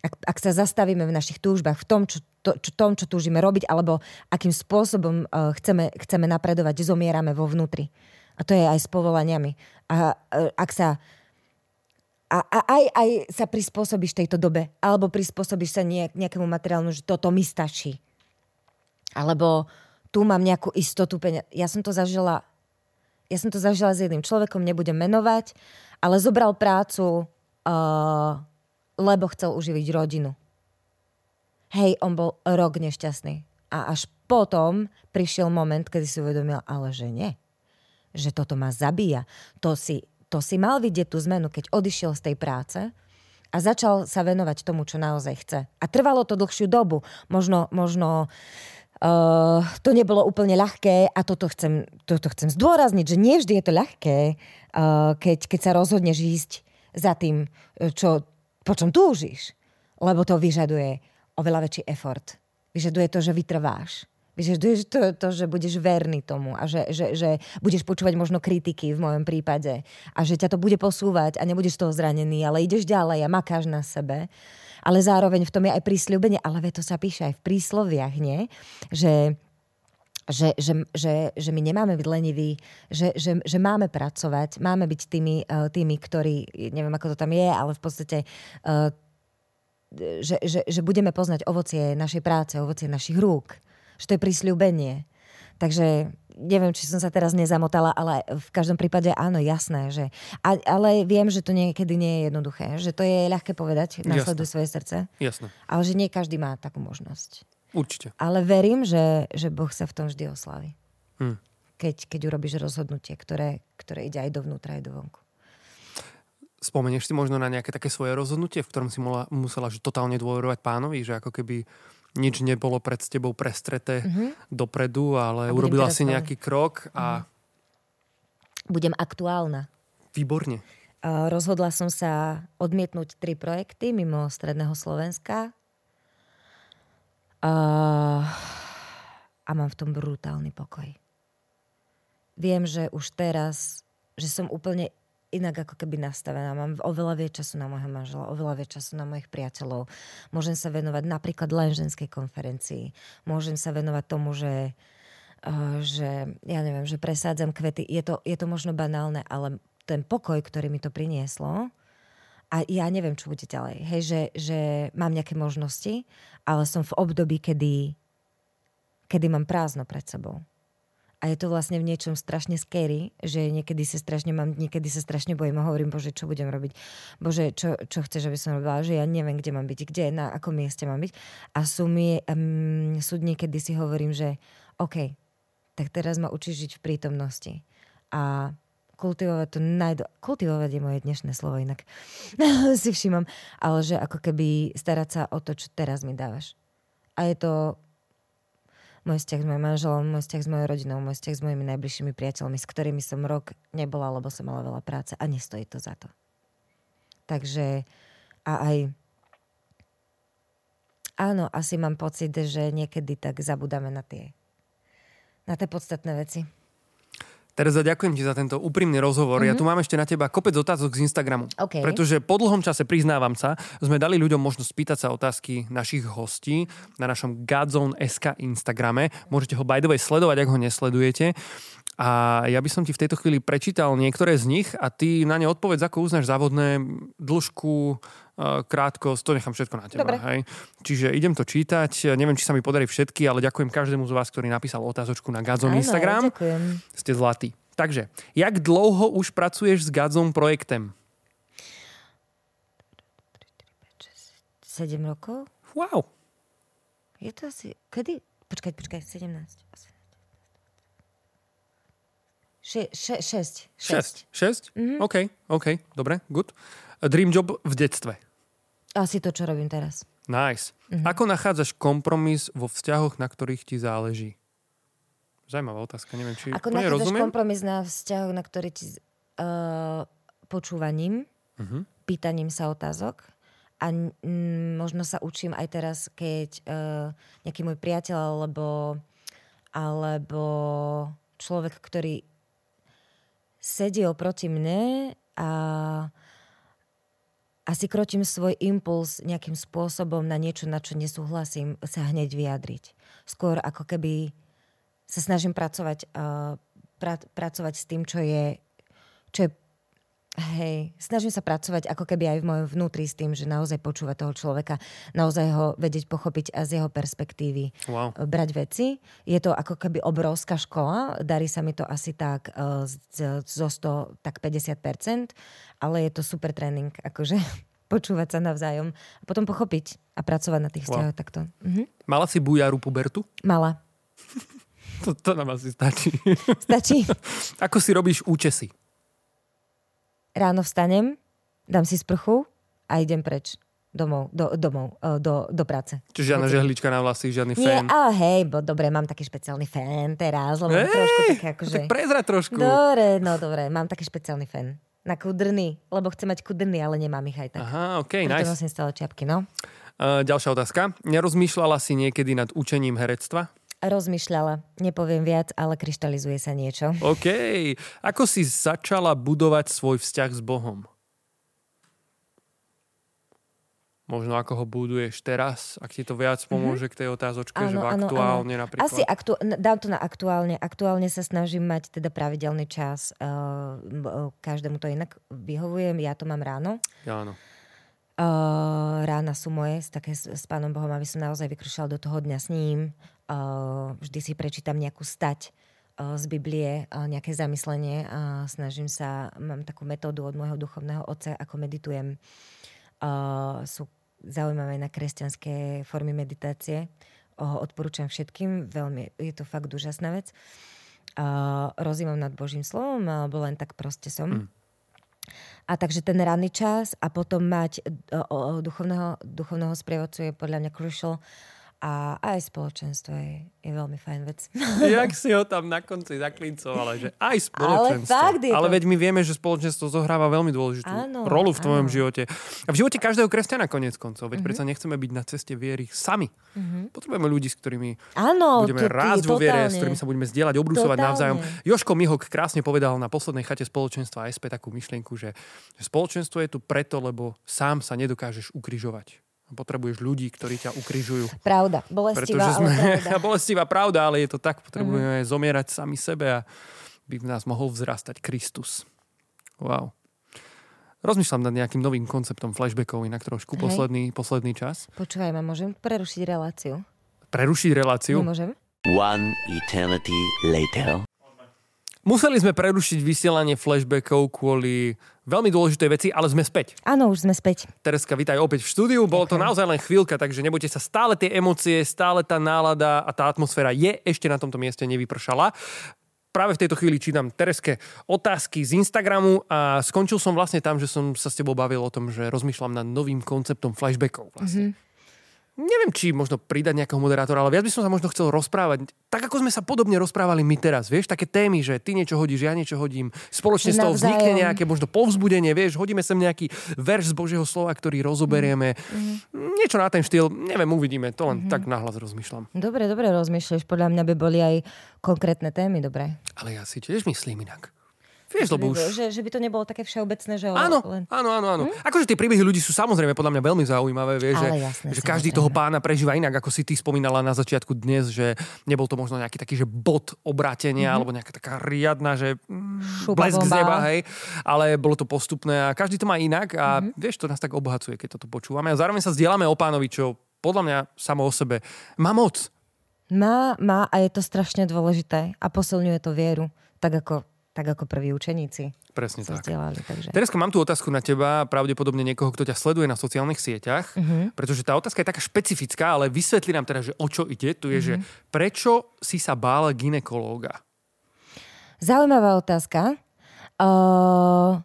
ak, ak sa zastavíme v našich túžbách, v tom, čo, to, čo, tom, čo túžime robiť, alebo akým spôsobom uh, chceme, chceme napredovať, zomierame vo vnútri. A to je aj s povolaniami. A uh, ak sa a, a aj, aj sa prispôsobíš tejto dobe, alebo prispôsobíš sa nejak, nejakému materiálnu, že toto mi stačí. Alebo tu mám nejakú istotu peniaz. Ja som to zažila ja som to zažila s jedným človekom, nebudem menovať, ale zobral prácu, uh, lebo chcel uživiť rodinu. Hej, on bol rok nešťastný. A až potom prišiel moment, kedy si uvedomil, ale že nie. Že toto ma zabíja. To si, to si mal vidieť tú zmenu, keď odišiel z tej práce a začal sa venovať tomu, čo naozaj chce. A trvalo to dlhšiu dobu. Možno, možno Uh, to nebolo úplne ľahké a toto chcem, toto chcem zdôrazniť, že nie vždy je to ľahké, uh, keď, keď sa rozhodneš ísť za tým, čo, po čom túžiš. Lebo to vyžaduje oveľa väčší effort. Vyžaduje to, že vytrváš. Vyžaduje to, to že budeš verný tomu a že, že, že budeš počúvať možno kritiky v mojom prípade a že ťa to bude posúvať a nebudeš z toho zranený, ale ideš ďalej a makáš na sebe ale zároveň v tom je aj prísľubenie, ale to sa píše aj v prísloviach, nie? Že že, že, že, že my nemáme byť leniví, že, že, že máme pracovať, máme byť tými, uh, tými, ktorí, neviem ako to tam je, ale v podstate uh, že, že, že budeme poznať ovocie našej práce, ovocie našich rúk. Že to je prísľubenie. Takže neviem, či som sa teraz nezamotala, ale v každom prípade áno, jasné. Že, a, ale viem, že to niekedy nie je jednoduché. Že to je ľahké povedať, nasleduj svoje srdce. Jasné. Ale že nie každý má takú možnosť. Určite. Ale verím, že, že Boh sa v tom vždy oslaví. Hm. Keď, keď urobíš rozhodnutie, ktoré, ktoré ide aj dovnútra, aj dovonku. Spomenieš si možno na nejaké také svoje rozhodnutie, v ktorom si mohla, musela že totálne dôverovať pánovi, že ako keby nič nebolo pred tebou prestreté mm-hmm. dopredu, ale urobila si nejaký krok a... Mm. Budem aktuálna. Výborne. Uh, rozhodla som sa odmietnúť tri projekty mimo Stredného Slovenska. Uh, a mám v tom brutálny pokoj. Viem, že už teraz, že som úplne inak ako keby nastavená. Mám oveľa viac času na môjho manžela, oveľa viac času na mojich priateľov. Môžem sa venovať napríklad len ženskej konferencii. Môžem sa venovať tomu, že, uh, že ja neviem, že presádzam kvety. Je to, je to možno banálne, ale ten pokoj, ktorý mi to prinieslo, a ja neviem, čo bude ďalej. Hej, že, že mám nejaké možnosti, ale som v období, kedy, kedy mám prázdno pred sebou a je to vlastne v niečom strašne scary, že niekedy sa strašne mám, niekedy sa strašne bojím a hovorím, bože, čo budem robiť? Bože, čo, čo chceš, aby som robila? Že ja neviem, kde mám byť, kde, na akom mieste mám byť. A sú, mi, um, sú niekedy si hovorím, že OK, tak teraz ma učíš žiť v prítomnosti. A kultivovať to najdo... Kultivovať je moje dnešné slovo, inak si všímam. Ale že ako keby starať sa o to, čo teraz mi dávaš. A je to môj vzťah s mojim manželom, môj vzťah s mojou rodinou, môj vzťah s mojimi najbližšími priateľmi, s ktorými som rok nebola, lebo som mala veľa práce a nestojí to za to. Takže a aj áno, asi mám pocit, že niekedy tak zabudáme na tie, na tie podstatné veci. Tereza, ďakujem ti za tento úprimný rozhovor. Mm-hmm. Ja mhm. tu mám ešte na teba kopec otázok z Instagramu. Okay. Pretože po dlhom čase, priznávam sa, sme dali ľuďom možnosť spýtať sa otázky našich hostí na našom Godzone.sk Instagrame. Môžete ho by the way sledovať, ak ho nesledujete. A ja by som ti v tejto chvíli prečítal niektoré z nich a ty na ne odpovedz, ako uznáš závodné dĺžku, e, krátkosť, to nechám všetko na teba. Dobre. Hej. Čiže idem to čítať. Neviem, či sa mi podarí všetky, ale ďakujem každému z vás, ktorý napísal otázočku na Gazon Instagram. Ďakujem. Ste zlatí. Takže, jak dlouho už pracuješ s Gazom projektem? 7 rokov? Wow. Je to asi... Kedy? Počkaj, počkaj, 17. 6. 6. 6. 6? Mm-hmm. OK, OK, dobre, good. Dream job v detstve. Asi to, čo robím teraz. Nice. Mm-hmm. Ako nachádzaš kompromis vo vzťahoch, na ktorých ti záleží? Zaujímavá otázka, neviem, či Ako nachádzaš rozumiem? kompromis na vzťahoch, na ktorých ti uh, počúvaním, uh-huh. pýtaním sa otázok a m, možno sa učím aj teraz, keď uh, nejaký môj priateľ alebo, alebo človek, ktorý sedí oproti mne a asi kročím svoj impuls nejakým spôsobom na niečo, na čo nesúhlasím, sa hneď vyjadriť. Skôr ako keby sa snažím pracovať, uh, pra, pracovať s tým, čo je, čo je Hej, snažím sa pracovať ako keby aj v mojom vnútri s tým, že naozaj počúvať toho človeka, naozaj ho vedieť pochopiť a z jeho perspektívy wow. brať veci. Je to ako keby obrovská škola, darí sa mi to asi tak uh, zo 100, tak 50%, ale je to super tréning, akože počúvať sa navzájom a potom pochopiť a pracovať na tých vzťahoch wow. takto. Mhm. Mala si bujaru pubertu? Mala. to, to nám asi stačí. Stačí. Ako si robíš účesy? Ráno vstanem, dám si sprchu a idem preč domov, do, domov, e, do, do práce. Čiže žiadna žehlička na vlasy, žiadny Nie, fén? ale hej, bo dobre, mám taký špeciálny fén teraz, lebo hey, trošku také akože... Tak prezrať trošku. Dobre, no dobre, mám taký špeciálny fén. Na kudrny, lebo chcem mať kudrny, ale nemám ich aj tak. Aha, ok, Preto nice. nosím stále čiapky, no. Uh, ďalšia otázka. Nerozmýšľala si niekedy nad učením herectva? Rozmýšľala. Nepoviem viac, ale kryštalizuje sa niečo. OK. Ako si začala budovať svoj vzťah s Bohom? Možno ako ho buduješ teraz, ak ti to viac mhm. pomôže mm-hmm. k tej otázočke, áno, že aktuálne áno. napríklad. Asi aktu- dám to na aktuálne. Aktuálne sa snažím mať teda pravidelný čas. Uh, každému to inak vyhovujem. Ja to mám ráno. Ja, áno. Uh, rána sú moje, také s, s pánom Bohom, aby som naozaj vykrušala do toho dňa s ním. Uh, vždy si prečítam nejakú stať uh, z Biblie, uh, nejaké zamyslenie a snažím sa, mám takú metódu od môjho duchovného otca, ako meditujem. Uh, sú zaujímavé na kresťanské formy meditácie. Uh, odporúčam všetkým, veľmi, je to fakt úžasná vec. Uh, rozímam nad Božím slovom, alebo len tak proste som. Mm. A takže ten ranný čas a potom mať uh, uh, duchovného, duchovného sprievodcu je podľa mňa crucial A aj spoločenstvo je, je veľmi fajn vec. Jak si ho tam na konci zaklincovala, že aj spoločenstvo. Ale fakt je to. Ale veď my vieme, že spoločenstvo zohráva veľmi dôležitú Áno, rolu v tvojom áno. živote. A v živote každého kresťana konec koncov. Veď predsa nechceme byť na ceste viery sami. Potrebujeme ľudí, s ktorými Áno, budeme ty, rásť vo viere, s ktorými sa budeme zdieľať, obrusovať Totálne. navzájom. Joško Mihok krásne povedal na poslednej chate spoločenstva SP takú myšlienku, že, že spoločenstvo je tu preto, lebo sám sa nedokážeš ukrižovať. Potrebuješ ľudí, ktorí ťa ukrižujú. Pravda, bolestivá, Pretože sme, ale pravda. Bolestivá pravda, ale je to tak, potrebujeme zomierať sami sebe a by v nás mohol vzrastať Kristus. Wow. Rozmýšľam nad nejakým novým konceptom flashbackov, inak trošku Hej. posledný, posledný čas. Počúvaj ma, môžem prerušiť reláciu? Prerušiť reláciu. Nemôžem? One eternity later. Museli sme prerušiť vysielanie flashbackov kvôli veľmi dôležitej veci, ale sme späť. Áno, už sme späť. Tereska, vítaj opäť v štúdiu. Bolo to naozaj len chvíľka, takže nebojte sa, stále tie emócie, stále tá nálada a tá atmosféra je ešte na tomto mieste nevypršala. Práve v tejto chvíli čítam Tereske otázky z Instagramu a skončil som vlastne tam, že som sa s tebou bavil o tom, že rozmýšľam nad novým konceptom flashbackov. Vlastne. Mm-hmm. Neviem, či možno pridať nejakého moderátora, ale viac by som sa možno chcel rozprávať. Tak ako sme sa podobne rozprávali my teraz, vieš, také témy, že ty niečo hodíš, ja niečo hodím. Spoločne z toho vznikne nejaké možno povzbudenie, vieš, hodíme sem nejaký verš z Božieho slova, ktorý rozoberieme. Mm. Niečo na ten štýl, neviem, uvidíme, to len mm. tak nahlas rozmýšľam. Dobre, dobre rozmýšľaš. Podľa mňa by boli aj konkrétne témy, dobre. Ale ja si tiež myslím inak. Vieš, lebo už... Že, že by to nebolo také všeobecné, že... Áno, len... áno, áno, áno. Hm? Akože tie príbehy ľudí sú samozrejme podľa mňa veľmi zaujímavé, vieš, že, jasné, že každý toho pána prežíva inak, ako si ty spomínala na začiatku dnes, že nebol to možno nejaký taký, že bod obrátenia, mm-hmm. alebo nejaká taká riadna, že mm, blesk z neba, hej, ale bolo to postupné a každý to má inak a mm-hmm. vieš, to nás tak obohacuje, keď toto počúvame a zároveň sa zdieľame o pánovi, čo podľa mňa samo o sebe má moc. Má, má a je to strašne dôležité a posilňuje to vieru, tak ako, tak ako prví učeníci Presne sa tak. vzdelali. Takže. Tereska, mám tu otázku na teba, pravdepodobne niekoho, kto ťa sleduje na sociálnych sieťach, uh-huh. pretože tá otázka je taká špecifická, ale vysvetli nám teda, že o čo ide. Tu je, uh-huh. že prečo si sa bála ginekológa? Zaujímavá otázka. Uh,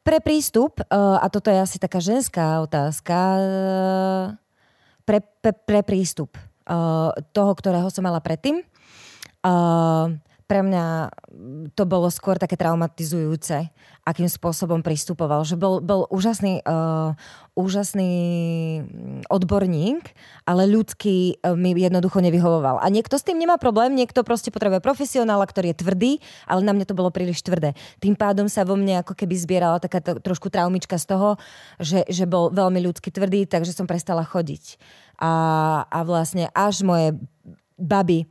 pre prístup, uh, a toto je asi taká ženská otázka, uh, pre, pre, pre prístup uh, toho, ktorého som mala predtým, uh, pre mňa to bolo skôr také traumatizujúce, akým spôsobom pristupoval. Že bol, bol úžasný, uh, úžasný mm, odborník, ale ľudský uh, mi jednoducho nevyhovoval. A niekto s tým nemá problém, niekto proste potrebuje profesionála, ktorý je tvrdý, ale na mňa to bolo príliš tvrdé. Tým pádom sa vo mne ako keby zbierala taká to, trošku traumička z toho, že, že bol veľmi ľudsky tvrdý, takže som prestala chodiť. A, a vlastne až moje baby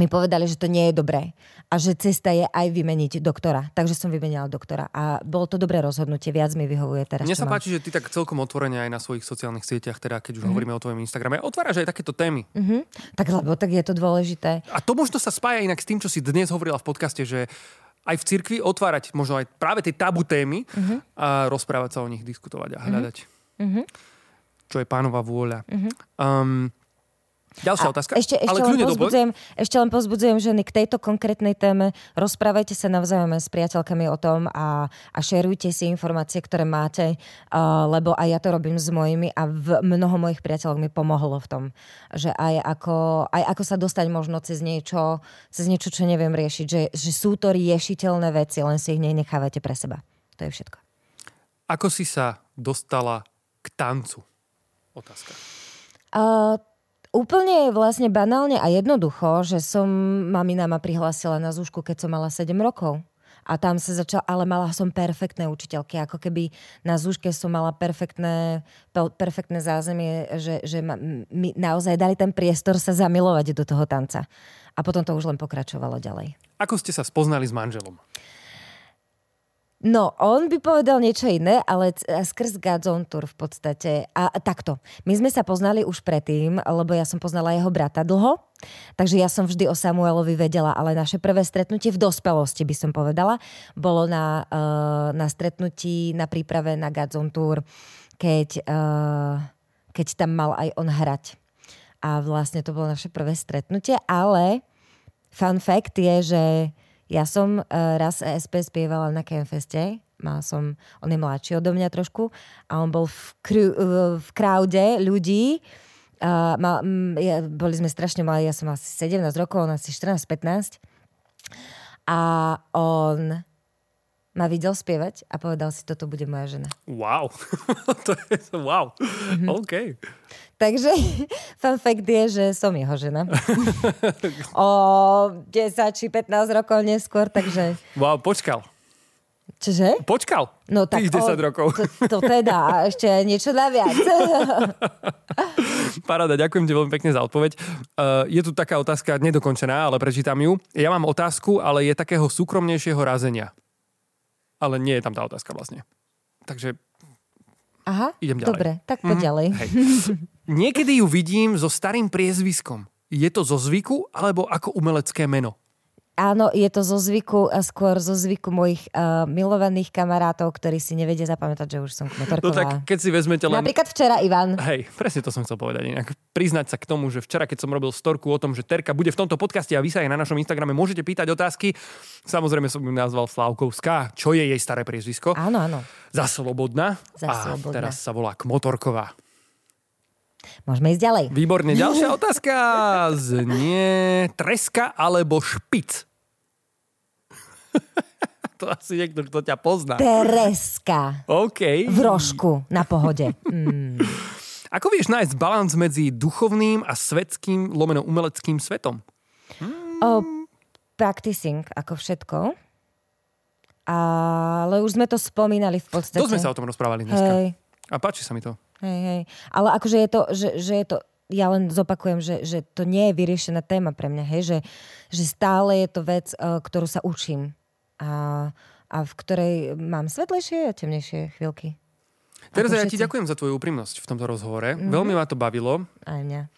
mi povedali, že to nie je dobré a že cesta je aj vymeniť doktora. Takže som vymenila doktora a bolo to dobré rozhodnutie, viac mi vyhovuje teraz. Mne sa mám. páči, že ty tak celkom otvorene aj na svojich sociálnych sieťach, teda keď už mm-hmm. hovoríme o tvojom Instagrame, otváraš aj takéto témy. Mhm. Tak lebo tak je to dôležité. A to možno sa spája inak s tým, čo si dnes hovorila v podcaste, že aj v cirkvi otvárať možno aj práve tie tabu témy Mhm. a rozprávať sa o nich, diskutovať a hľadať. Mhm. Čo je pánova vôľa. Um, ďalšia A otázka. Ešte, ešte, ale len pozbudzujem, ešte len pozbudzujem ženy k tejto konkrétnej téme. Rozprávajte sa navzájom s priateľkami o tom a, a šerujte si informácie, ktoré máte, uh, lebo aj ja to robím s mojimi a v, mnoho mojich priateľov mi pomohlo v tom, že aj ako, aj ako sa dostať možno cez niečo, cez niečo, čo neviem riešiť, že, že sú to riešiteľné veci, len si ich nenechávate pre seba. To je všetko. Ako si sa dostala k tancu? Otázka. Uh, úplne vlastne banálne a jednoducho, že som, mamina ma prihlásila na zúšku, keď som mala 7 rokov. A tam sa začala, ale mala som perfektné učiteľky, ako keby na zúške som mala perfektné, pe- perfektné zázemie, že, že ma, mi naozaj dali ten priestor sa zamilovať do toho tanca. A potom to už len pokračovalo ďalej. Ako ste sa spoznali s manželom? No, on by povedal niečo iné, ale skrz Godzone Tour v podstate. A takto. My sme sa poznali už predtým, lebo ja som poznala jeho brata dlho, takže ja som vždy o Samuelovi vedela, ale naše prvé stretnutie v dospelosti, by som povedala, bolo na, uh, na stretnutí, na príprave na Godzone Tour, keď, uh, keď tam mal aj on hrať. A vlastne to bolo naše prvé stretnutie, ale fun fact je, že ja som uh, raz ESP spievala na Campfeste, mal som, on je mladší odo mňa trošku a on bol v, kru, uh, v crowde ľudí A ma, m, ja, boli sme strašne mali, ja som asi 17 rokov, on asi 14-15. A on ma videl spievať a povedal si, toto bude moja žena. Wow. to je, wow. Mhm. OK. Takže fun fact je, že som jeho žena. o 10 či 15 rokov neskôr, takže... Wow, počkal. Čože? Počkal. No tak Tých 10 o- rokov. To, to teda, ešte niečo naviac. Paráda, ďakujem ti veľmi pekne za odpoveď. Uh, je tu taká otázka nedokončená, ale prečítam ju. Ja mám otázku, ale je takého súkromnejšieho razenia. Ale nie je tam tá otázka vlastne. Takže Aha, Idem ďalej. dobre, tak poď Mhm. ďalej. Hej. niekedy ju vidím so starým priezviskom. Je to zo zvyku alebo ako umelecké meno? Áno, je to zo zvyku, a skôr zo zvyku mojich uh, milovaných kamarátov, ktorí si nevedia zapamätať, že už som No kmotorková. tak keď si vezmete len... Napríklad včera Ivan. Hej, presne to som chcel povedať inak. Priznať sa k tomu, že včera, keď som robil storku o tom, že Terka bude v tomto podcaste a vy sa aj na našom Instagrame môžete pýtať otázky, samozrejme som ju nazval Slavkovská, čo je jej staré priezvisko. Áno, áno. Za Slobodná. Za a Slobodná. teraz sa volá Kmotorková. Môžeme ísť ďalej. Výborne. Ďalšia otázka znie treska alebo špic. to asi niekto, kto ťa pozná. Tereska. OK. V rožku na pohode. Mm. Ako vieš nájsť balans medzi duchovným a svetským, lomeno umeleckým svetom? O, practicing, ako všetko. Ale už sme to spomínali v podstate. To sme sa o tom rozprávali dneska. Hej, A páči sa mi to. hej, hej. Ale akože je to, že, že je to ja len zopakujem, že, že to nie je vyriešená téma pre mňa, hej, že, že stále je to vec, ktorú sa učím a, a v ktorej mám svetlejšie a temnejšie chvíľky. Teraz ja ti ďakujem za tvoju úprimnosť v tomto rozhovore. Mm-hmm. Veľmi ma to bavilo. Aj mňa.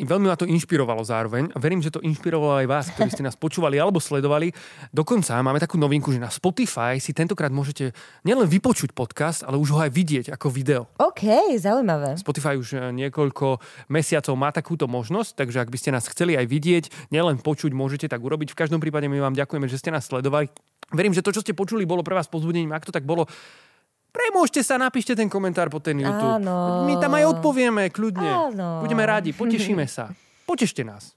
Veľmi ma to inšpirovalo zároveň a verím, že to inšpirovalo aj vás, ktorí ste nás počúvali alebo sledovali. Dokonca máme takú novinku, že na Spotify si tentokrát môžete nielen vypočuť podcast, ale už ho aj vidieť ako video. OK, zaujímavé. Spotify už e, niekoľko mesiacov má takúto možnosť, takže ak by ste nás chceli aj vidieť, nielen počuť, môžete tak urobiť. V každom prípade my vám ďakujeme, že ste nás sledovali. Verím, že to, čo ste počuli, bolo pre vás pozbudením. Ak to tak bolo, premôžte sa, napíšte ten komentár po ten YouTube. Áno. My tam aj odpovieme, kľudne. Áno. Budeme radi, potešíme sa. Potešte nás.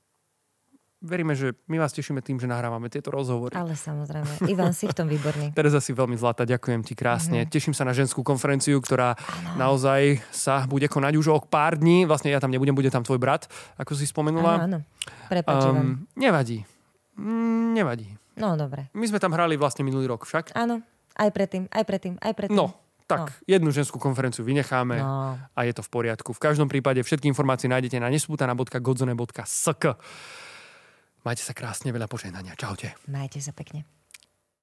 Veríme, že my vás tešíme tým, že nahrávame tieto rozhovory. Ale samozrejme. Ivan, si v tom výborný. Tereza si veľmi zlatá, ďakujem ti krásne. Mhm. Teším sa na ženskú konferenciu, ktorá naozaj sa bude konať už o pár dní. Vlastne ja tam nebudem, bude tam tvoj brat, ako si Áno, spomenula. áno. Prepač, Ivan. Um, nevadí. Mm, nevadí. No, dobre. My sme tam hrali vlastne minulý rok však. Áno, aj predtým, aj predtým, aj predtým. No, tak jednu ženskú konferenciu vynecháme No. a je to v poriadku. V každom prípade všetky informácie nájdete na nespútana.godzone.sk Majte sa krásne, veľa požehnania. Čaute. Majte sa pekne.